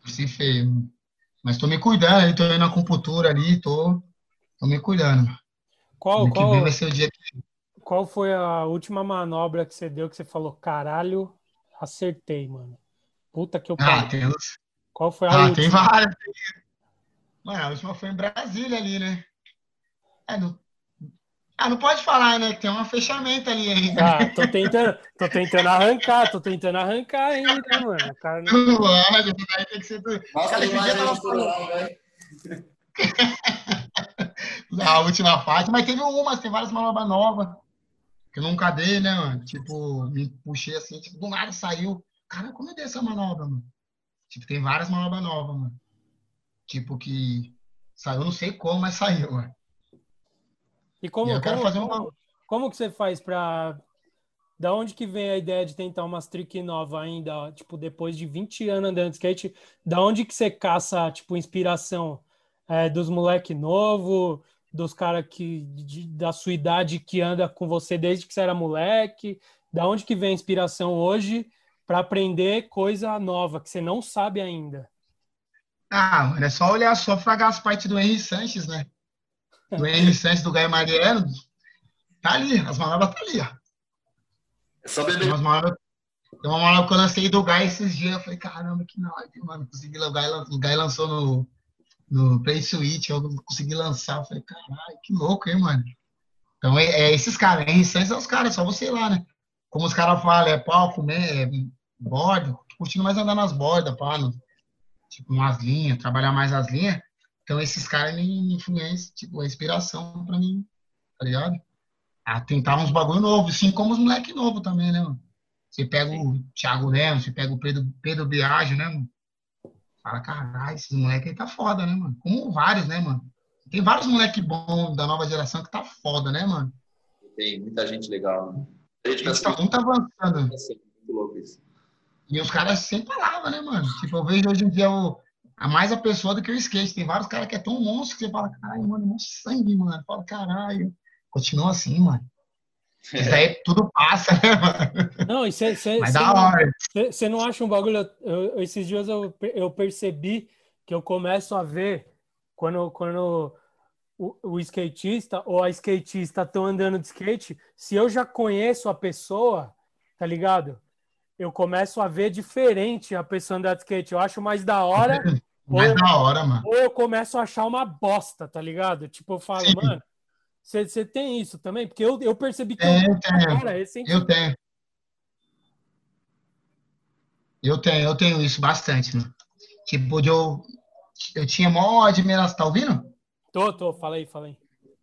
Torci feio. Mas tô me cuidando, tô indo na acupuntura ali, tô, tô me cuidando. Qual, qual, vai ser o dia que... qual foi a última manobra que você deu que você falou, caralho, acertei, mano? Puta que eu Ah, tem Qual foi a ah, última? tem várias. Mano, a última foi em Brasília ali, né? É, no ah, não pode falar, né? Tem um fechamento ali ainda. Ah, tô tentando, tô tentando arrancar, tô tentando arrancar ainda, mano. O cara não... Pode, que ser. Nossa, cara, dia tava falando. A última fase, mas teve umas, tem várias manobras novas. Que eu nunca dei, né, mano? Tipo, me puxei assim, tipo, do nada saiu. Cara, como é dessa manobra, mano? Tipo, tem várias manobras novas, mano. Tipo, que saiu, não sei como, mas saiu, mano. E como, e como, como, como, que você faz para da onde que vem a ideia de tentar umas trick nova ainda, tipo, depois de 20 anos andando de skate, da onde que você caça, tipo, inspiração? É, dos moleque novo, dos caras que de, da sua idade que anda com você desde que você era moleque? Da onde que vem a inspiração hoje para aprender coisa nova que você não sabe ainda? Ah, é só olhar, só fragar as partes do Henry Sanches, né? do Henry Santos, do Gaio Mariano, tá ali, as manobras tá ali, ó. É só beber. Tem umas manobras, tem uma manobra que eu lancei do Gaio esses dias, eu falei, caramba, que não, mano, consegui, o Gaio, o lançou no, no Play Switch, eu consegui lançar, eu falei, caralho, que louco, hein, mano. Então, é, é esses caras, é os caras, só você lá, né? Como os caras falam, é palco, né, é borda, curtindo mais andar nas bordas, pá, no, tipo, umas linhas, trabalhar mais as linhas, então, esses caras me influenciam, tipo, a inspiração pra mim, tá ligado? A tentar uns bagulho novo, assim como os moleque novo também, né, mano? Você pega o Thiago Lemos, você pega o Pedro, Pedro Biagio, né, mano? Fala, caralho, esses moleque aí tá foda, né, mano? Como vários, né, mano? Tem vários moleque bons da nova geração que tá foda, né, mano? Tem muita gente legal, né? A gente tá muito avançando. Muito louco isso. E os caras sem palavra, né, mano? Tipo, eu vejo hoje em dia o a mais a pessoa do que o skate. Tem vários caras que é tão monstro que você fala, caralho, mano, é um sangue, mano. Fala, caralho. Continua assim, mano. Isso aí tudo passa, né, mano? Não, e cê, cê, Mas cê da hora. Você não acha um bagulho. Eu, esses dias eu, eu percebi que eu começo a ver quando, quando o, o skatista ou a skatista estão andando de skate, se eu já conheço a pessoa, tá ligado? Eu começo a ver diferente a pessoa andar de skate. Eu acho mais da hora mais da hora, mano. Ou eu começo a achar uma bosta, tá ligado? Tipo, eu falo, Sim. mano, você tem isso também? Porque eu, eu percebi que é, eu, tenho. Cara, eu tenho. Eu tenho, eu tenho isso bastante, mano. Tipo, eu, eu tinha maior admiração. Tá ouvindo? Tô, tô, falei, falei.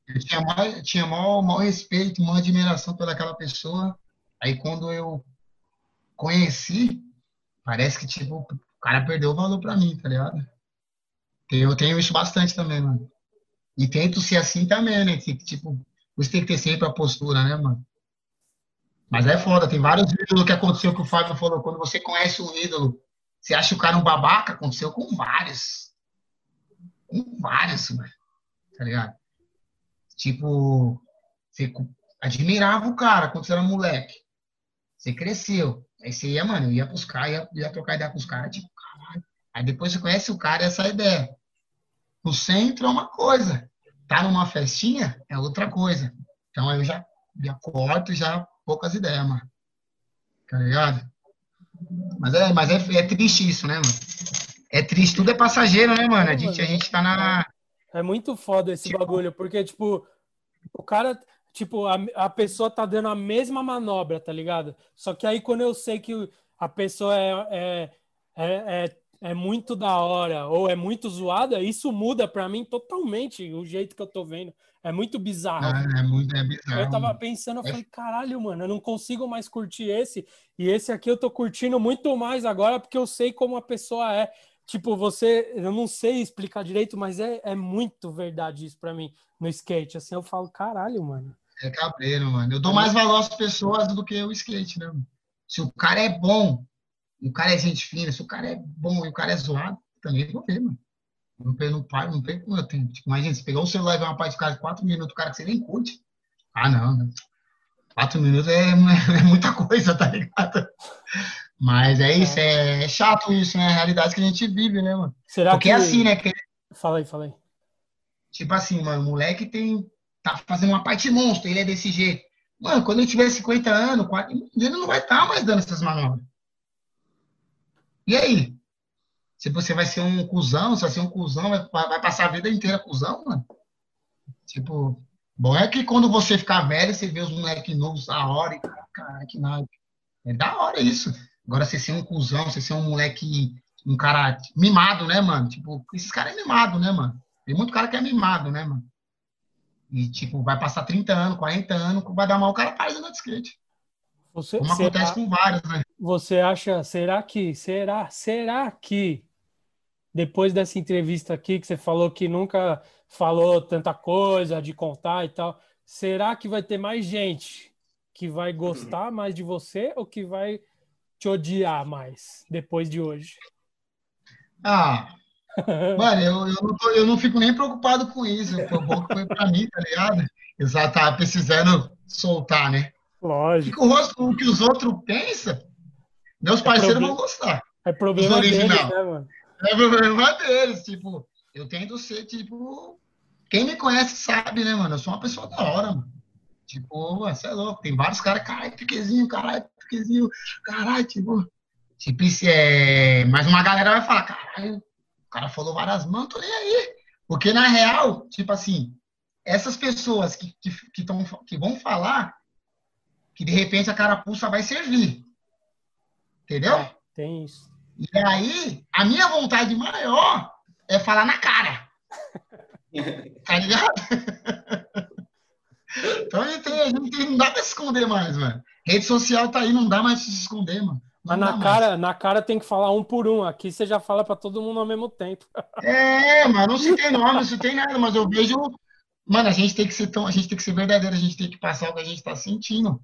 Eu tinha maior, tinha maior, maior respeito, maior admiração pelaquela pessoa. Aí quando eu conheci, parece que, tipo, o cara perdeu o valor pra mim, tá ligado? Eu tenho isso bastante também, mano. E tento ser assim também, né? Tipo, você tem que ter sempre a postura, né, mano? Mas é foda, tem vários ídolos que aconteceu que o Fábio falou. Quando você conhece um ídolo, você acha o cara um babaca? Aconteceu com vários. Com vários, mano. Tá ligado? Tipo, você admirava o cara quando você era moleque. Você cresceu. Aí você ia, mano, ia caras, ia, ia trocar ideia com os caras, tipo, caralho. Aí depois você conhece o cara e essa ideia. O centro é uma coisa, tá numa festinha é outra coisa. Então eu já, já corto já poucas ideias, mano. Tá ligado? Mas é, mas é, é triste isso, né, mano? É triste, tudo é passageiro, né, mano? A gente, a gente tá na. É muito foda esse tipo... bagulho, porque, tipo, o cara, tipo, a, a pessoa tá dando a mesma manobra, tá ligado? Só que aí quando eu sei que a pessoa é, é, é, é é muito da hora ou é muito zoada, isso muda para mim totalmente o jeito que eu tô vendo. É muito bizarro. É, é muito é bizarro. Eu tava pensando, eu falei, caralho, mano, eu não consigo mais curtir esse. E esse aqui eu tô curtindo muito mais agora porque eu sei como a pessoa é. Tipo, você, eu não sei explicar direito, mas é, é muito verdade isso para mim no skate. Assim, eu falo, caralho, mano. É cabreiro, mano. Eu dou mais valor às pessoas do que o skate, né? Se o cara é bom, o cara é gente fina, se o cara é bom e o cara é zoado, também vou ver, mano. Não no pai, não pego como eu tenho. Tipo, imagina, se pegar o celular e ver uma parte de cara de quatro minutos, o cara que você nem curte. Ah, não, né? Quatro minutos é, é, é muita coisa, tá ligado? Mas é isso, é, é chato isso, né? A realidade que a gente vive, né, mano? Será Porque que... é assim, né? Que... Fala aí, fala aí. Tipo assim, mano, o moleque tem. tá fazendo uma parte monstro, ele é desse jeito. Mano, quando ele tiver 50 anos, 40, ele não vai estar tá mais dando essas manobras. E aí? Se você vai ser um cuzão, se vai ser um cuzão, vai, vai passar a vida inteira cuzão, mano? Tipo, bom é que quando você ficar velho, você vê os moleques novos da hora e cara, que nada. É da hora isso. Agora, você ser um cuzão, você ser um moleque, um cara mimado, né, mano? Tipo, esses caras é mimado, né, mano? Tem muito cara que é mimado, né, mano? E, tipo, vai passar 30 anos, 40 anos, vai dar mal, o cara para de andar de skate. Você, Como será, acontece com vários, né? Você acha, será que, será, será que depois dessa entrevista aqui que você falou que nunca falou tanta coisa de contar e tal, será que vai ter mais gente que vai gostar mais de você ou que vai te odiar mais depois de hoje? Ah, Mano, eu, eu, não tô, eu não fico nem preocupado com isso. Foi bom que foi pra mim, tá ligado? Eu tava precisando soltar, né? Lógico. O, o que os outros pensam, meus é parceiros problema, vão gostar. É problema deles, né, mano? É problema deles, tipo, eu tento ser, tipo... Quem me conhece sabe, né, mano? Eu sou uma pessoa da hora, mano. Tipo, você é louco. Tem vários caras, caralho, piquezinho, caralho, piquezinho, caralho, tipo... Tipo, é... Mas uma galera vai falar, caralho, o cara falou várias mãos, tô nem aí. Porque, na real, tipo assim, essas pessoas que, que, que, tão, que vão falar que, de repente, a carapuça vai servir. Entendeu? É, tem isso. E aí, a minha vontade maior é falar na cara. tá ligado? então, a gente, a gente não dá pra se esconder mais, mano. Rede social tá aí, não dá mais pra se esconder, mano. Mas na cara, na cara tem que falar um por um. Aqui você já fala para todo mundo ao mesmo tempo. É, mas não se tem nome, não se tem nada, mas eu vejo. Mano, a gente tem que ser tão, a gente tem que ser verdadeiro, a gente tem que passar o que a gente está sentindo.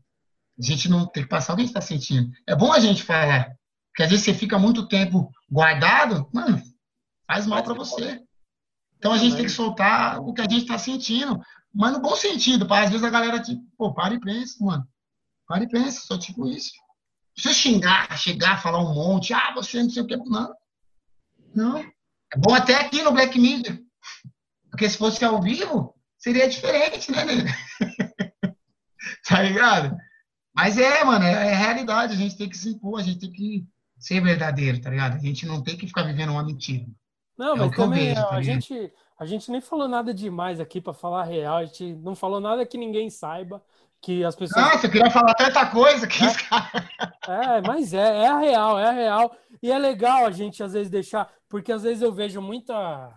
A gente não tem que passar o que a gente está sentindo. É bom a gente falar. Porque às vezes você fica muito tempo guardado, mano, faz mal para você. Então a gente tem que soltar o que a gente está sentindo, mas no bom sentido, para às vezes a galera tipo, pô, para e pensa, mano. Para e pensa, só tipo isso. Você xingar, chegar, falar um monte, ah, você não sei o que, não. Não. É bom até aqui no Black Media. Porque se fosse ao vivo, seria diferente, né, né? tá ligado? Mas é, mano, é, é realidade. A gente tem que se impor, a gente tem que ser verdadeiro, tá ligado? A gente não tem que ficar vivendo uma mentira. Não, é mas também vejo, tá a, gente, a gente nem falou nada demais aqui para falar a real. A gente não falou nada que ninguém saiba que as pessoas. Nossa, eu queria falar tanta coisa que. É, é mas é, é a real, é a real. E é legal a gente às vezes deixar, porque às vezes eu vejo muita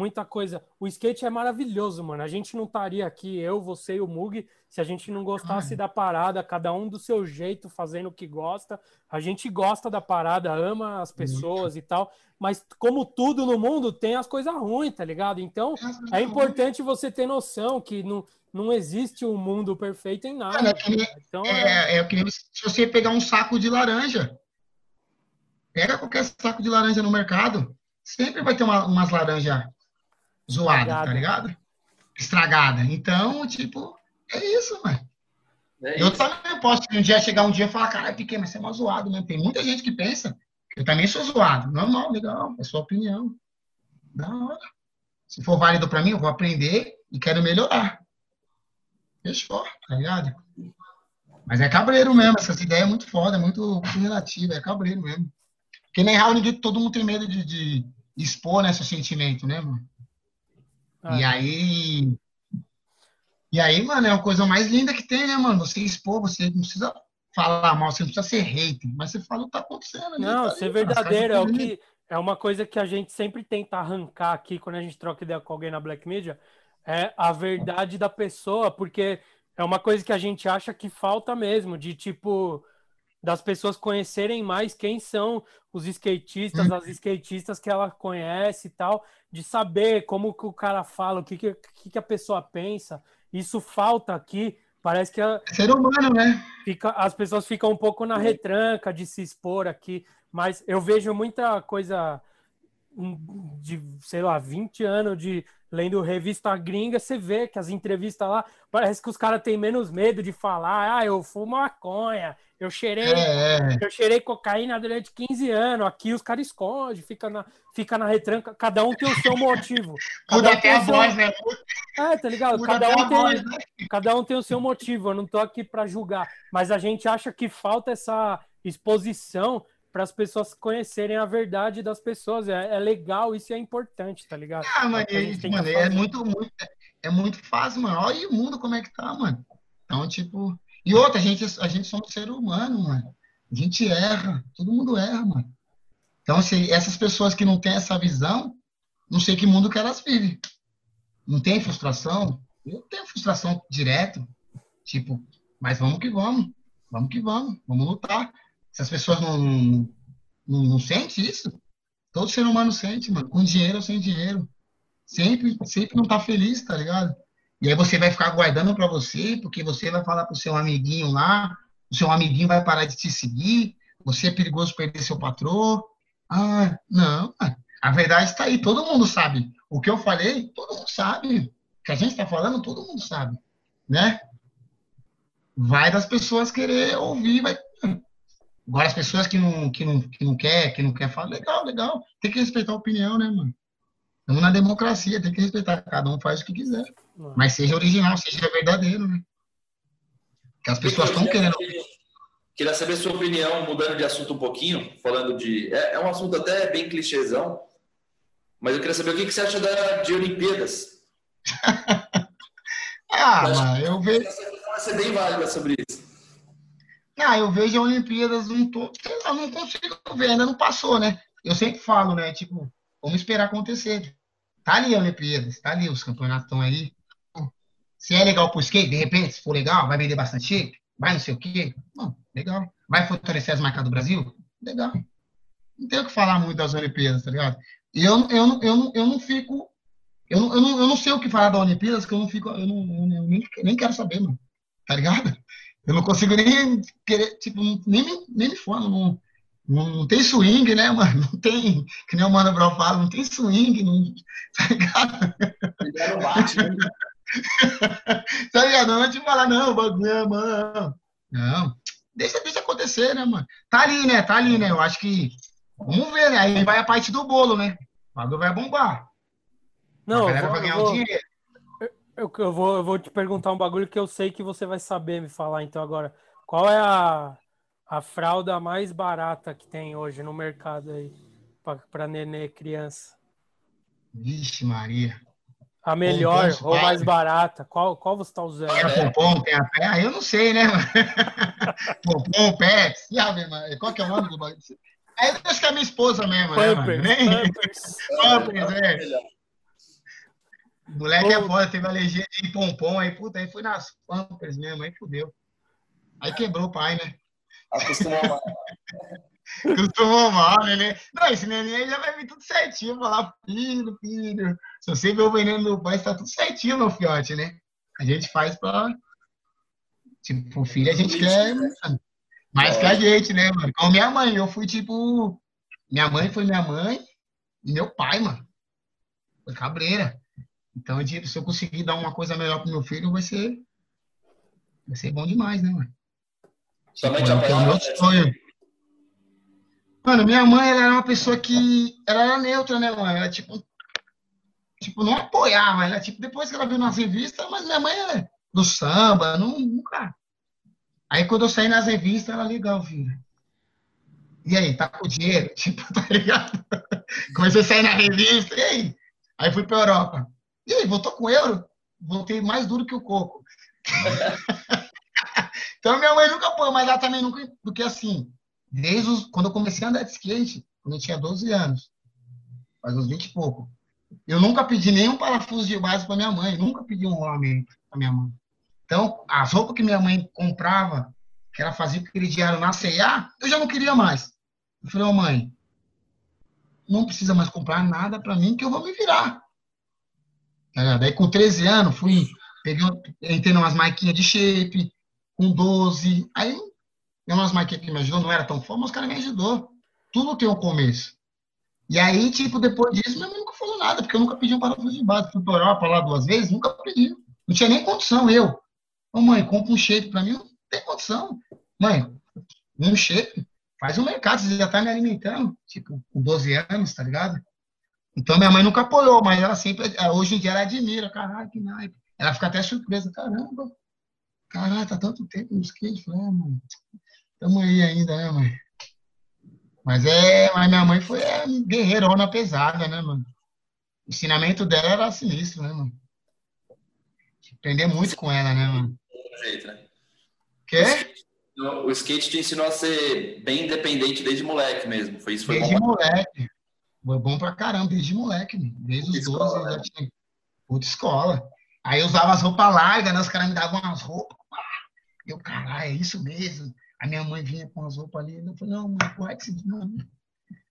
muita coisa. O skate é maravilhoso, mano. A gente não estaria aqui, eu, você e o Mug, se a gente não gostasse da parada, cada um do seu jeito, fazendo o que gosta. A gente gosta da parada, ama as pessoas e tal, mas como tudo no mundo, tem as coisas ruins, tá ligado? Então, é importante você ter noção que não, não existe um mundo perfeito em nada. É, então, é, é, é que se você pegar um saco de laranja, pega qualquer saco de laranja no mercado, sempre vai ter uma, umas laranjas zoada, Estragada. tá ligado? Estragada. Então, tipo, é isso, mano. É eu também posso um dia chegar um dia e falar, cara, Piquet, mas você é mal zoado, né? Tem muita gente que pensa eu também sou zoado. Normal, legal, é sua opinião. Da hora. Se for válido para mim, eu vou aprender e quero melhorar. Fechou, tá ligado? Mas é cabreiro mesmo, essas ideias é muito foda, é muito, muito relativa, é cabreiro mesmo. Porque nem ninguém, todo mundo tem medo de, de expor né, sentimento, né, mano? Ah. E aí. E aí, mano, é a coisa mais linda que tem, né, mano? Você expor, você não precisa falar mal, você não precisa ser hater, mas você fala o que tá acontecendo. Não, tá ser verdadeiro é o que. É uma coisa que a gente sempre tenta arrancar aqui quando a gente troca ideia com alguém na Black Media, é a verdade da pessoa, porque é uma coisa que a gente acha que falta mesmo, de tipo, das pessoas conhecerem mais quem são os skatistas, hum. as skatistas que ela conhece e tal, de saber como que o cara fala, o que, que, que a pessoa pensa. Isso falta aqui. Parece que a, é Ser humano, né? Fica, as pessoas ficam um pouco na retranca de se expor aqui, mas eu vejo muita coisa de, sei lá, 20 anos de lendo revista gringa, você vê que as entrevistas lá, parece que os caras têm menos medo de falar, ah, eu fumo maconha, Eu cheirei, é, é. eu cheirei cocaína durante 15 anos. Aqui os caras escondem, fica na, fica na retranca. Cada um tem o seu motivo. Cada Muda um até a seu... voz, né? É, tá ligado? cada um, tem, voz, né? cada um tem o seu motivo. Eu não tô aqui para julgar. Mas a gente acha que falta essa exposição para as pessoas conhecerem a verdade das pessoas. É, é, legal, isso é importante, tá ligado? Ah, mano, é, mano é muito, muito, é muito fácil, mano. Olha o mundo como é que tá, mano. Então, tipo, e outra, a gente, a gente somos ser humano, mano. A gente erra, todo mundo erra, mano. Então, se essas pessoas que não têm essa visão, não sei que mundo que elas vivem. Não tem frustração? Eu tenho frustração direto. Tipo, mas vamos que vamos. Vamos que vamos. Vamos lutar. Se as pessoas não, não, não, não sentem isso, todo ser humano sente, mano. Com dinheiro ou sem dinheiro. Sempre, sempre não tá feliz, tá ligado? E aí você vai ficar guardando para você, porque você vai falar pro seu amiguinho lá, o seu amiguinho vai parar de te seguir, você é perigoso perder seu patrão. Ah, não, a verdade está aí, todo mundo sabe. O que eu falei, todo mundo sabe. O que a gente está falando, todo mundo sabe, né? Vai das pessoas querer ouvir, vai. Agora as pessoas que não, que não, que não quer, que não quer falar, legal, legal. Tem que respeitar a opinião, né, mano? Estamos na democracia, tem que respeitar. Cada um faz o que quiser. Mas seja original, seja verdadeiro, né? Que as pessoas estão querendo. Queria saber sua opinião, mudando de assunto um pouquinho, falando de. É, é um assunto até bem clichêzão, mas eu queria saber o que, que você acha da, de Olimpíadas. ah, mano, eu vejo. Vai ser bem válida sobre isso. Ah, eu vejo a Olimpíadas, não tô, eu não consigo ver, ainda não passou, né? Eu sempre falo, né? Tipo, vamos esperar acontecer. Tá ali a Olimpíadas, tá ali os campeonatos aí. Se é legal pro skate, de repente, se for legal, vai vender bastante shape, vai não sei o quê. Bom, legal. Vai fortalecer as marcas do Brasil? Legal. Não tem o que falar muito das Olimpíadas, tá ligado? Eu, eu, eu, eu não fico. Eu não, eu, não, eu não sei o que falar das Olimpíadas, que eu não fico. Eu, não, eu nem, nem quero saber, mano. Tá ligado? Eu não consigo nem querer, tipo, nem, nem me não, não, não, tem swing, né, mano? Não tem, que nem o Mano Brown fala, não tem swing, não, tá ligado? Não bate, né? tá ligado? Não te falar, não, bagulho, mano. Não, deixa, deixa acontecer, né, mano? Tá ali, né? Tá ali, né? Eu acho que. Vamos ver, né? Aí vai a parte do bolo, né? O bagulho vai bombar. Não, a galera vou, vai ganhar vou, o dinheiro. Eu, eu, vou, eu vou te perguntar um bagulho que eu sei que você vai saber me falar, então, agora. Qual é a a fralda mais barata que tem hoje no mercado aí para nenê criança? Vixe, Maria. A melhor ou mais barata? Qual, qual você está usando? Tem a Pompom, tem a pé. Ah, eu não sei, né? pompom, pé. Qual que é o nome do bagulho? Aí acho que é a minha esposa mesmo, Pampers, né? Pampers. Pampers, é. Moleque é foda, teve alergia de pompom, aí, puta, aí foi nas Pampers mesmo, aí fudeu. Aí quebrou o pai, né? Acostumou mal. Acostumou mal, né? Não, esse neném aí já vai vir tudo certinho. Falar, filho, filho. Se você vê o veneno do pai, está tudo certinho, meu fiote, né? A gente faz pra. Tipo, filho, a gente quer mais é. que a gente, né, mano? Com minha mãe, eu fui tipo. Minha mãe foi minha mãe e meu pai, mano. Foi cabreira. Então, tipo, se eu conseguir dar uma coisa melhor pro meu filho, vai ser. Vai ser bom demais, né, mano? Somente tipo, a meu sonho. Mano, minha mãe ela era uma pessoa que. Ela era neutra, né, mano? Ela, tipo. Tipo, não apoiava. Ela, tipo, depois que ela viu nas revistas, mas minha mãe é do samba, não, nunca. Aí quando eu saí nas revistas, ela legal, filho. E aí, tá com dinheiro? Tipo, tá ligado? Comecei a sair na revista, e aí? Aí fui pra Europa. E aí, voltou com euro? Voltei mais duro que o coco. Então, minha mãe nunca apoiou, mas ela também nunca. Porque, assim, desde os, quando eu comecei a andar de skate, quando eu tinha 12 anos, faz uns 20 e pouco, eu nunca pedi nenhum parafuso de base para minha mãe, nunca pedi um rolamento para minha mãe. Então, as roupas que minha mãe comprava, que ela fazia aquele diário na C&A, eu já não queria mais. Eu falei, oh, mãe, não precisa mais comprar nada para mim, que eu vou me virar. Tá Daí, com 13 anos, fui, peguei, entrei umas marquinhas de shape, com 12. Aí, eu umas marquinhas que me ajudou, não era tão forte, mas os caras me ajudou. Tudo tem um começo. E aí, tipo, depois disso, minha mãe nunca falou nada, porque eu nunca pedi um parafuso de base. Fui pra Europa lá duas vezes, nunca pedi. Não tinha nem condição, eu. Ô, mãe, compra um shape pra mim, não tem condição. Mãe, um shape, faz um mercado, você já tá me alimentando, tipo, com 12 anos, tá ligado? Então minha mãe nunca apoiou, mas ela sempre, hoje em dia ela admira, caralho, que naipe. Ela fica até surpresa, caramba, caralho, tá tanto tempo no skate. Falei, mano, tamo aí ainda, né, mãe? Mas é, mas minha mãe foi é, guerreirona pesada, né, mano? O ensinamento dela era sinistro, né, mano? Aprender muito com ela, né, mano? Jeito, né? Quê? O skate te ensinou a ser bem independente desde moleque mesmo. Foi isso? Foi desde bom moleque. Foi bom pra caramba, desde moleque. Desde os 12 né? já tinha. Puta escola. Aí eu usava as roupas largas, né? Os caras me davam umas roupas. Eu, caralho, é isso mesmo. A minha mãe vinha com as roupas ali. Eu falei, não, mãe, que você. Mano?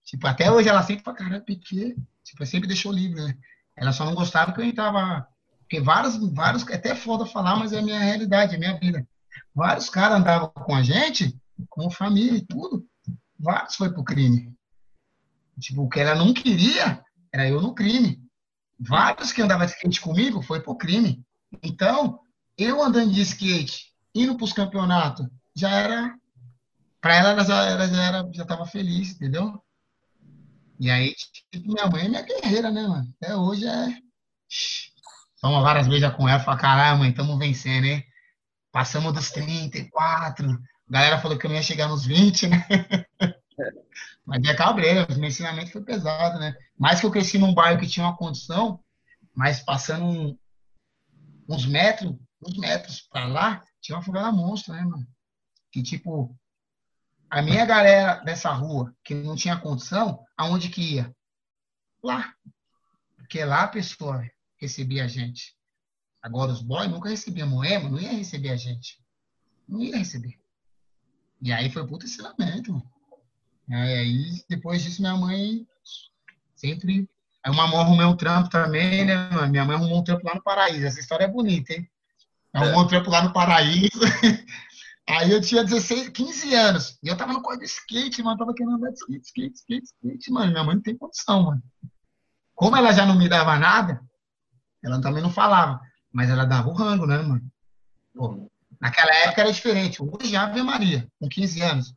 Tipo, até hoje ela sempre fala, caralho, Piquet. Tipo, sempre deixou livre, né? Ela só não gostava que eu entrava. Porque vários, vários, é até foda falar, mas é a minha realidade, é a minha vida. Vários caras andavam com a gente, com família e tudo. Vários foi pro crime. Tipo, o que ela não queria era eu no crime. Vários que andavam de skate comigo foi pro crime. Então, eu andando de skate, indo pros campeonatos, já era. Pra ela, ela já, ela já, era, já tava feliz, entendeu? E aí, tipo, minha mãe é minha guerreira, né, mano? Até hoje é. Toma várias vezes com ela fala: caralho, mãe, tamo vencendo, hein? Passamos dos 34. A galera falou que eu ia chegar nos 20, né? Mas é cabreiro, o ensinamento foi pesado, né? Mais que eu cresci num bairro que tinha uma condição, mas passando uns metros, uns metros para lá, tinha uma favela monstro, né, mano? Que tipo, a minha galera dessa rua, que não tinha condição, aonde que ia? Lá. Porque lá a pessoa recebia a gente. Agora, os boys nunca recebiam moema, não ia receber a gente. Não ia receber. E aí foi puto ensinamento. É, aí, depois disso, minha mãe sempre. Aí, uma mãe arrumou um trampo também, né? Minha mãe arrumou um trampo lá no Paraíso. Essa história é bonita, hein? Arrumou um trampo lá no Paraíso. Aí eu tinha 16, 15 anos. E eu tava no código de skate, mano. Tava querendo andar de skate, skate, skate, skate, mano. Minha mãe não tem condição, mano. Como ela já não me dava nada, ela também não falava. Mas ela dava o rango, né, mano? Pô, naquela época era diferente. Hoje, Ave Maria, com 15 anos.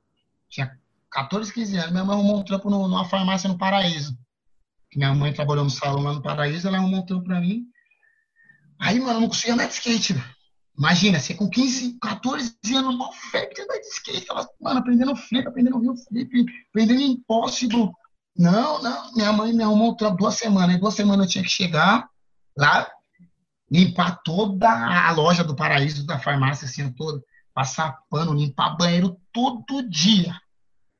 Tinha 14, 15 anos. Minha mãe arrumou um trampo no, numa farmácia no Paraíso. Minha mãe trabalhou no salão lá no Paraíso, ela arrumou um trampo pra mim. Aí, mano, eu não conseguia andar de skate, velho. Imagina, você com 15, 14 anos, mal febre andar de skate. Tava, mano, aprendendo flip, aprendendo rio flip, aprendendo impossible. Não, não. Minha mãe me arrumou um duas semanas. Em duas semanas eu tinha que chegar lá, limpar toda a loja do paraíso, da farmácia, assim, toda, passar pano, limpar banheiro todo dia.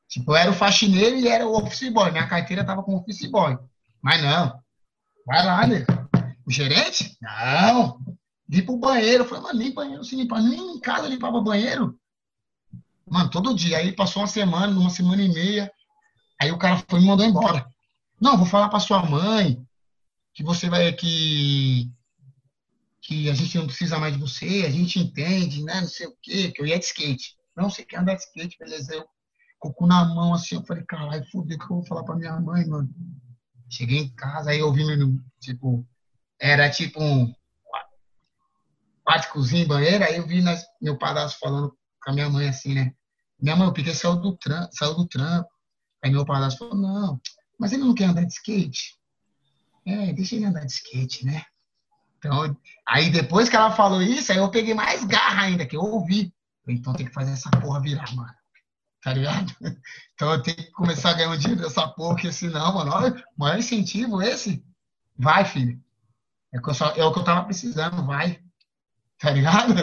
Tipo, eu era o faxineiro e era o office boy. Minha carteira tava com office boy. Mas não. Vai lá, né? O gerente? Não. Vim pro banheiro. Eu falei, mas nem banheiro se limpa. Nem em casa limpava banheiro. Mano, todo dia. Aí passou uma semana, uma semana e meia. Aí o cara foi me mandou embora. Não, vou falar pra sua mãe que você vai que que a gente não precisa mais de você, a gente entende, né? Não sei o quê, que eu ia de skate. Não, você quer andar de skate, beleza? Eu com na mão assim, eu falei, caralho, fudeu, o que eu vou falar pra minha mãe, mano? Cheguei em casa, aí eu vi, tipo, era tipo um quarto, cozinha, banheiro, aí eu vi nas, meu padrasto falando com a minha mãe assim, né? Minha mãe, o Piquet saiu do trampo, saiu do trampo. Aí meu padrasto falou, não, mas ele não quer andar de skate. É, deixa ele andar de skate, né? Então, aí depois que ela falou isso, aí eu peguei mais garra ainda, que eu ouvi. Então tem que fazer essa porra virar, mano. Tá ligado? Então eu tenho que começar a ganhar um dinheiro dessa porra, porque senão, mano, olha, maior incentivo esse. Vai, filho. É, que eu só, é o que eu tava precisando, vai. Tá ligado?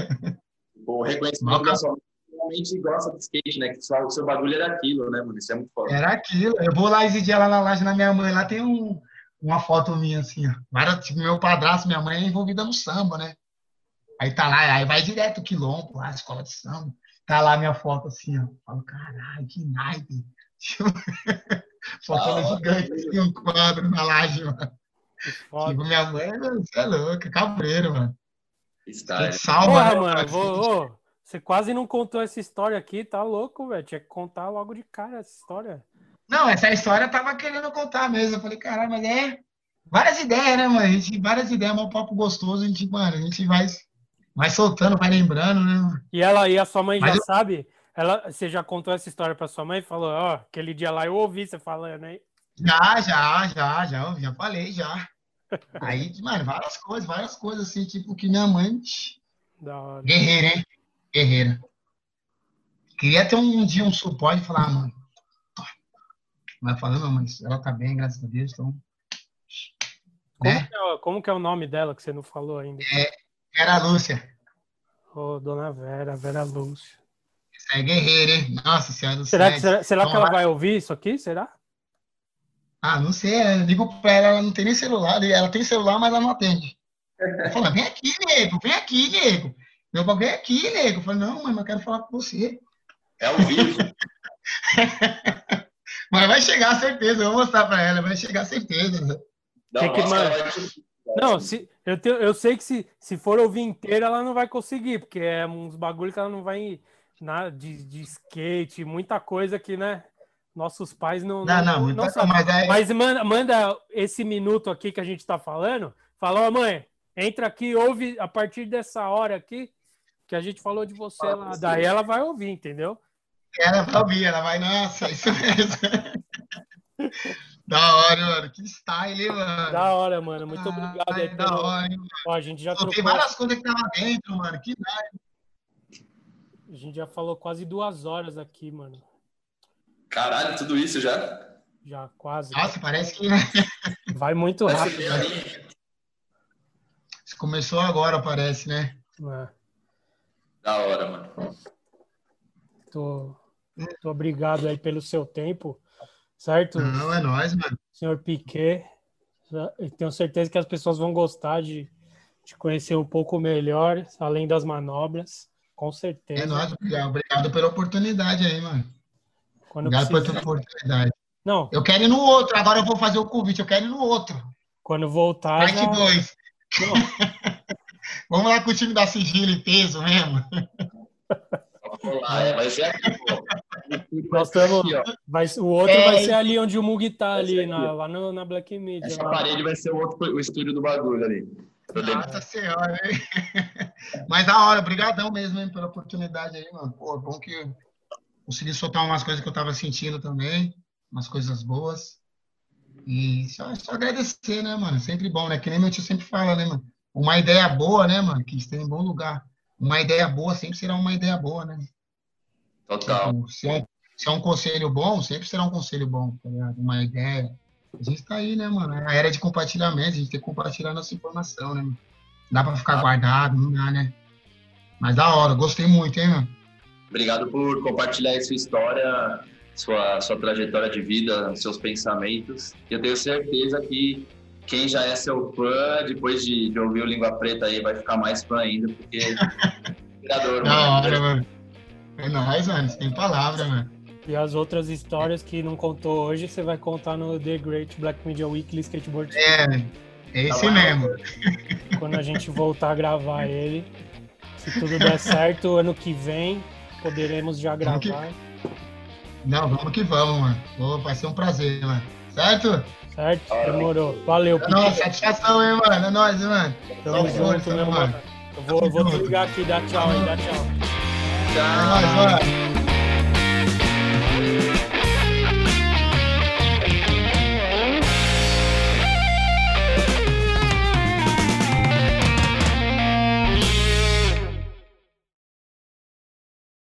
O reconhecimento da sua realmente gosta de skate, né? Que só, o seu bagulho era aquilo, né, mano? Isso é muito foda. Era aquilo. Eu vou lá esse dia lá na laje na minha mãe, lá tem um, uma foto minha assim, ó. Tipo, meu padrasto, minha mãe é envolvida no samba, né? Aí tá lá, aí vai direto o quilombo, lá, escola de samba. Tá lá minha foto assim, ó. Falo, caralho, que naipe. Foto ah, gigante, assim, um quadro na laje, mano. Tipo, minha mãe, você é louca, cabreiro, mano. Salva, Porra, né, mano, vou, oh, você quase não contou essa história aqui, tá louco, velho. Tinha que contar logo de cara essa história. Não, essa história eu tava querendo contar mesmo. Eu falei, caralho, mas é. Várias ideias, né, mano? A gente, várias ideias, é um papo gostoso. A gente, mano, a gente vai, vai soltando, vai lembrando, né, mano? E ela e a sua mãe mas já eu... sabe? ela, você já contou essa história pra sua mãe? Falou, ó, oh, aquele dia lá eu ouvi você falando aí. Já, já, já, já, já falei, já. Aí, mano, várias coisas, várias coisas assim, tipo, que minha mãe. Guerreira, hein? Guerreira. Queria ter um, dia um suporte e falar, ah, mano. Vai falando, mas ela tá bem, graças a Deus, então. Como, né? que é, como que é o nome dela que você não falou ainda? É Vera Lúcia. Ô, oh, dona Vera, Vera Lúcia. Essa é guerreira, hein? Nossa senhora do será será, será que ela vai ouvir isso aqui? Será? Ah, não sei. Eu digo pra ela, ela não tem nem celular. Ela tem celular, mas ela não atende. Eu falo, vem aqui, nego, vem aqui, nego. Meu bagulho é aqui, nego. Eu falo, não, mas eu quero falar com você. É ao vivo. mas vai chegar certeza, eu vou mostrar pra ela, vai chegar certeza. Não, que, não se, eu, te, eu sei que se, se for ouvir inteira, ela não vai conseguir, porque é uns bagulho que ela não vai na, de, de skate, muita coisa que, né? Nossos pais não. Não, não, não, não sabem. Mas, é... mas manda, manda, esse minuto aqui que a gente tá falando. Fala, ó, mãe, entra aqui, ouve a partir dessa hora aqui que a gente falou de você lá. Daí ela vai ouvir, entendeu? Ela vai ouvir, ela vai, nossa, isso mesmo. Da hora, mano. Que style, mano. Da hora, mano. Muito ah, obrigado aí. Da pelo... hora, mano. Ó, a gente já trocou... Tem várias coisas que tava dentro, mano. Que da A gente já falou quase duas horas aqui, mano. Caralho, tudo isso já? Já, quase. Nossa, parece que. Vai muito rápido. Né? Começou agora, parece, né? É. Da hora, mano. Tô, tô obrigado aí pelo seu tempo, certo? Não, é nóis, mano. Senhor Piquet, tenho certeza que as pessoas vão gostar de, de conhecer um pouco melhor, além das manobras, com certeza. É nóis, obrigado, obrigado pela oportunidade aí, mano. Quando Obrigado precisa... pela oportunidade. Não. Eu quero ir no outro, agora eu vou fazer o convite, eu quero ir no outro. Quando voltar. Parte 2. Vamos lá com o time da sigilo e peso mesmo. Vamos lá, é, vai ser aqui, pô. Nós estamos, vai, o outro é, vai ser ali onde o Mug tá, ali, na, lá no, na Black Media. Essa lá. parede vai ser o, outro, o estúdio do bagulho ali. Nossa senhora, hein? Mas da hora, obrigadão mesmo hein, pela oportunidade aí, mano. Pô, bom que consegui soltar umas coisas que eu estava sentindo também, umas coisas boas. E só, só, agradecer, né, mano? Sempre bom, né? Que nem meu tio sempre fala, né, mano? Uma ideia boa, né, mano? Que esteja em bom lugar. Uma ideia boa sempre será uma ideia boa, né? Total. Tipo, se, é, se, é, um conselho bom, sempre será um conselho bom, tá ligado? Uma ideia. A gente tá aí, né, mano? É a era de compartilhamento, a gente tem que compartilhar nossa informação, né? Mano? Dá pra ficar ah. guardado, não dá, né? Mas da hora, gostei muito, hein, mano? Obrigado por compartilhar sua história, sua, sua trajetória de vida, seus pensamentos. Eu tenho certeza que quem já é seu fã, depois de, de ouvir o Língua Preta aí, vai ficar mais fã ainda, porque. Inspirador, mano. Da hora, mano. É nóis, mano. Tem palavra, mano. E as outras histórias que não contou hoje, você vai contar no The Great Black Media Weekly Skateboard. É, é esse tá mesmo. Quando a gente voltar a gravar ele, se tudo der certo, ano que vem, poderemos já gravar. Que... Não, vamos que vamos, mano. Oh, vai ser um prazer, mano. Certo? Certo, demorou. Valeu, é nóis, satisfação, hein, mano. É nóis, mano. Tamo junto, junto, meu mano. Eu vou, eu vou desligar aqui, dá tchau aí, dá tchau. Tchau. É nóis, mano.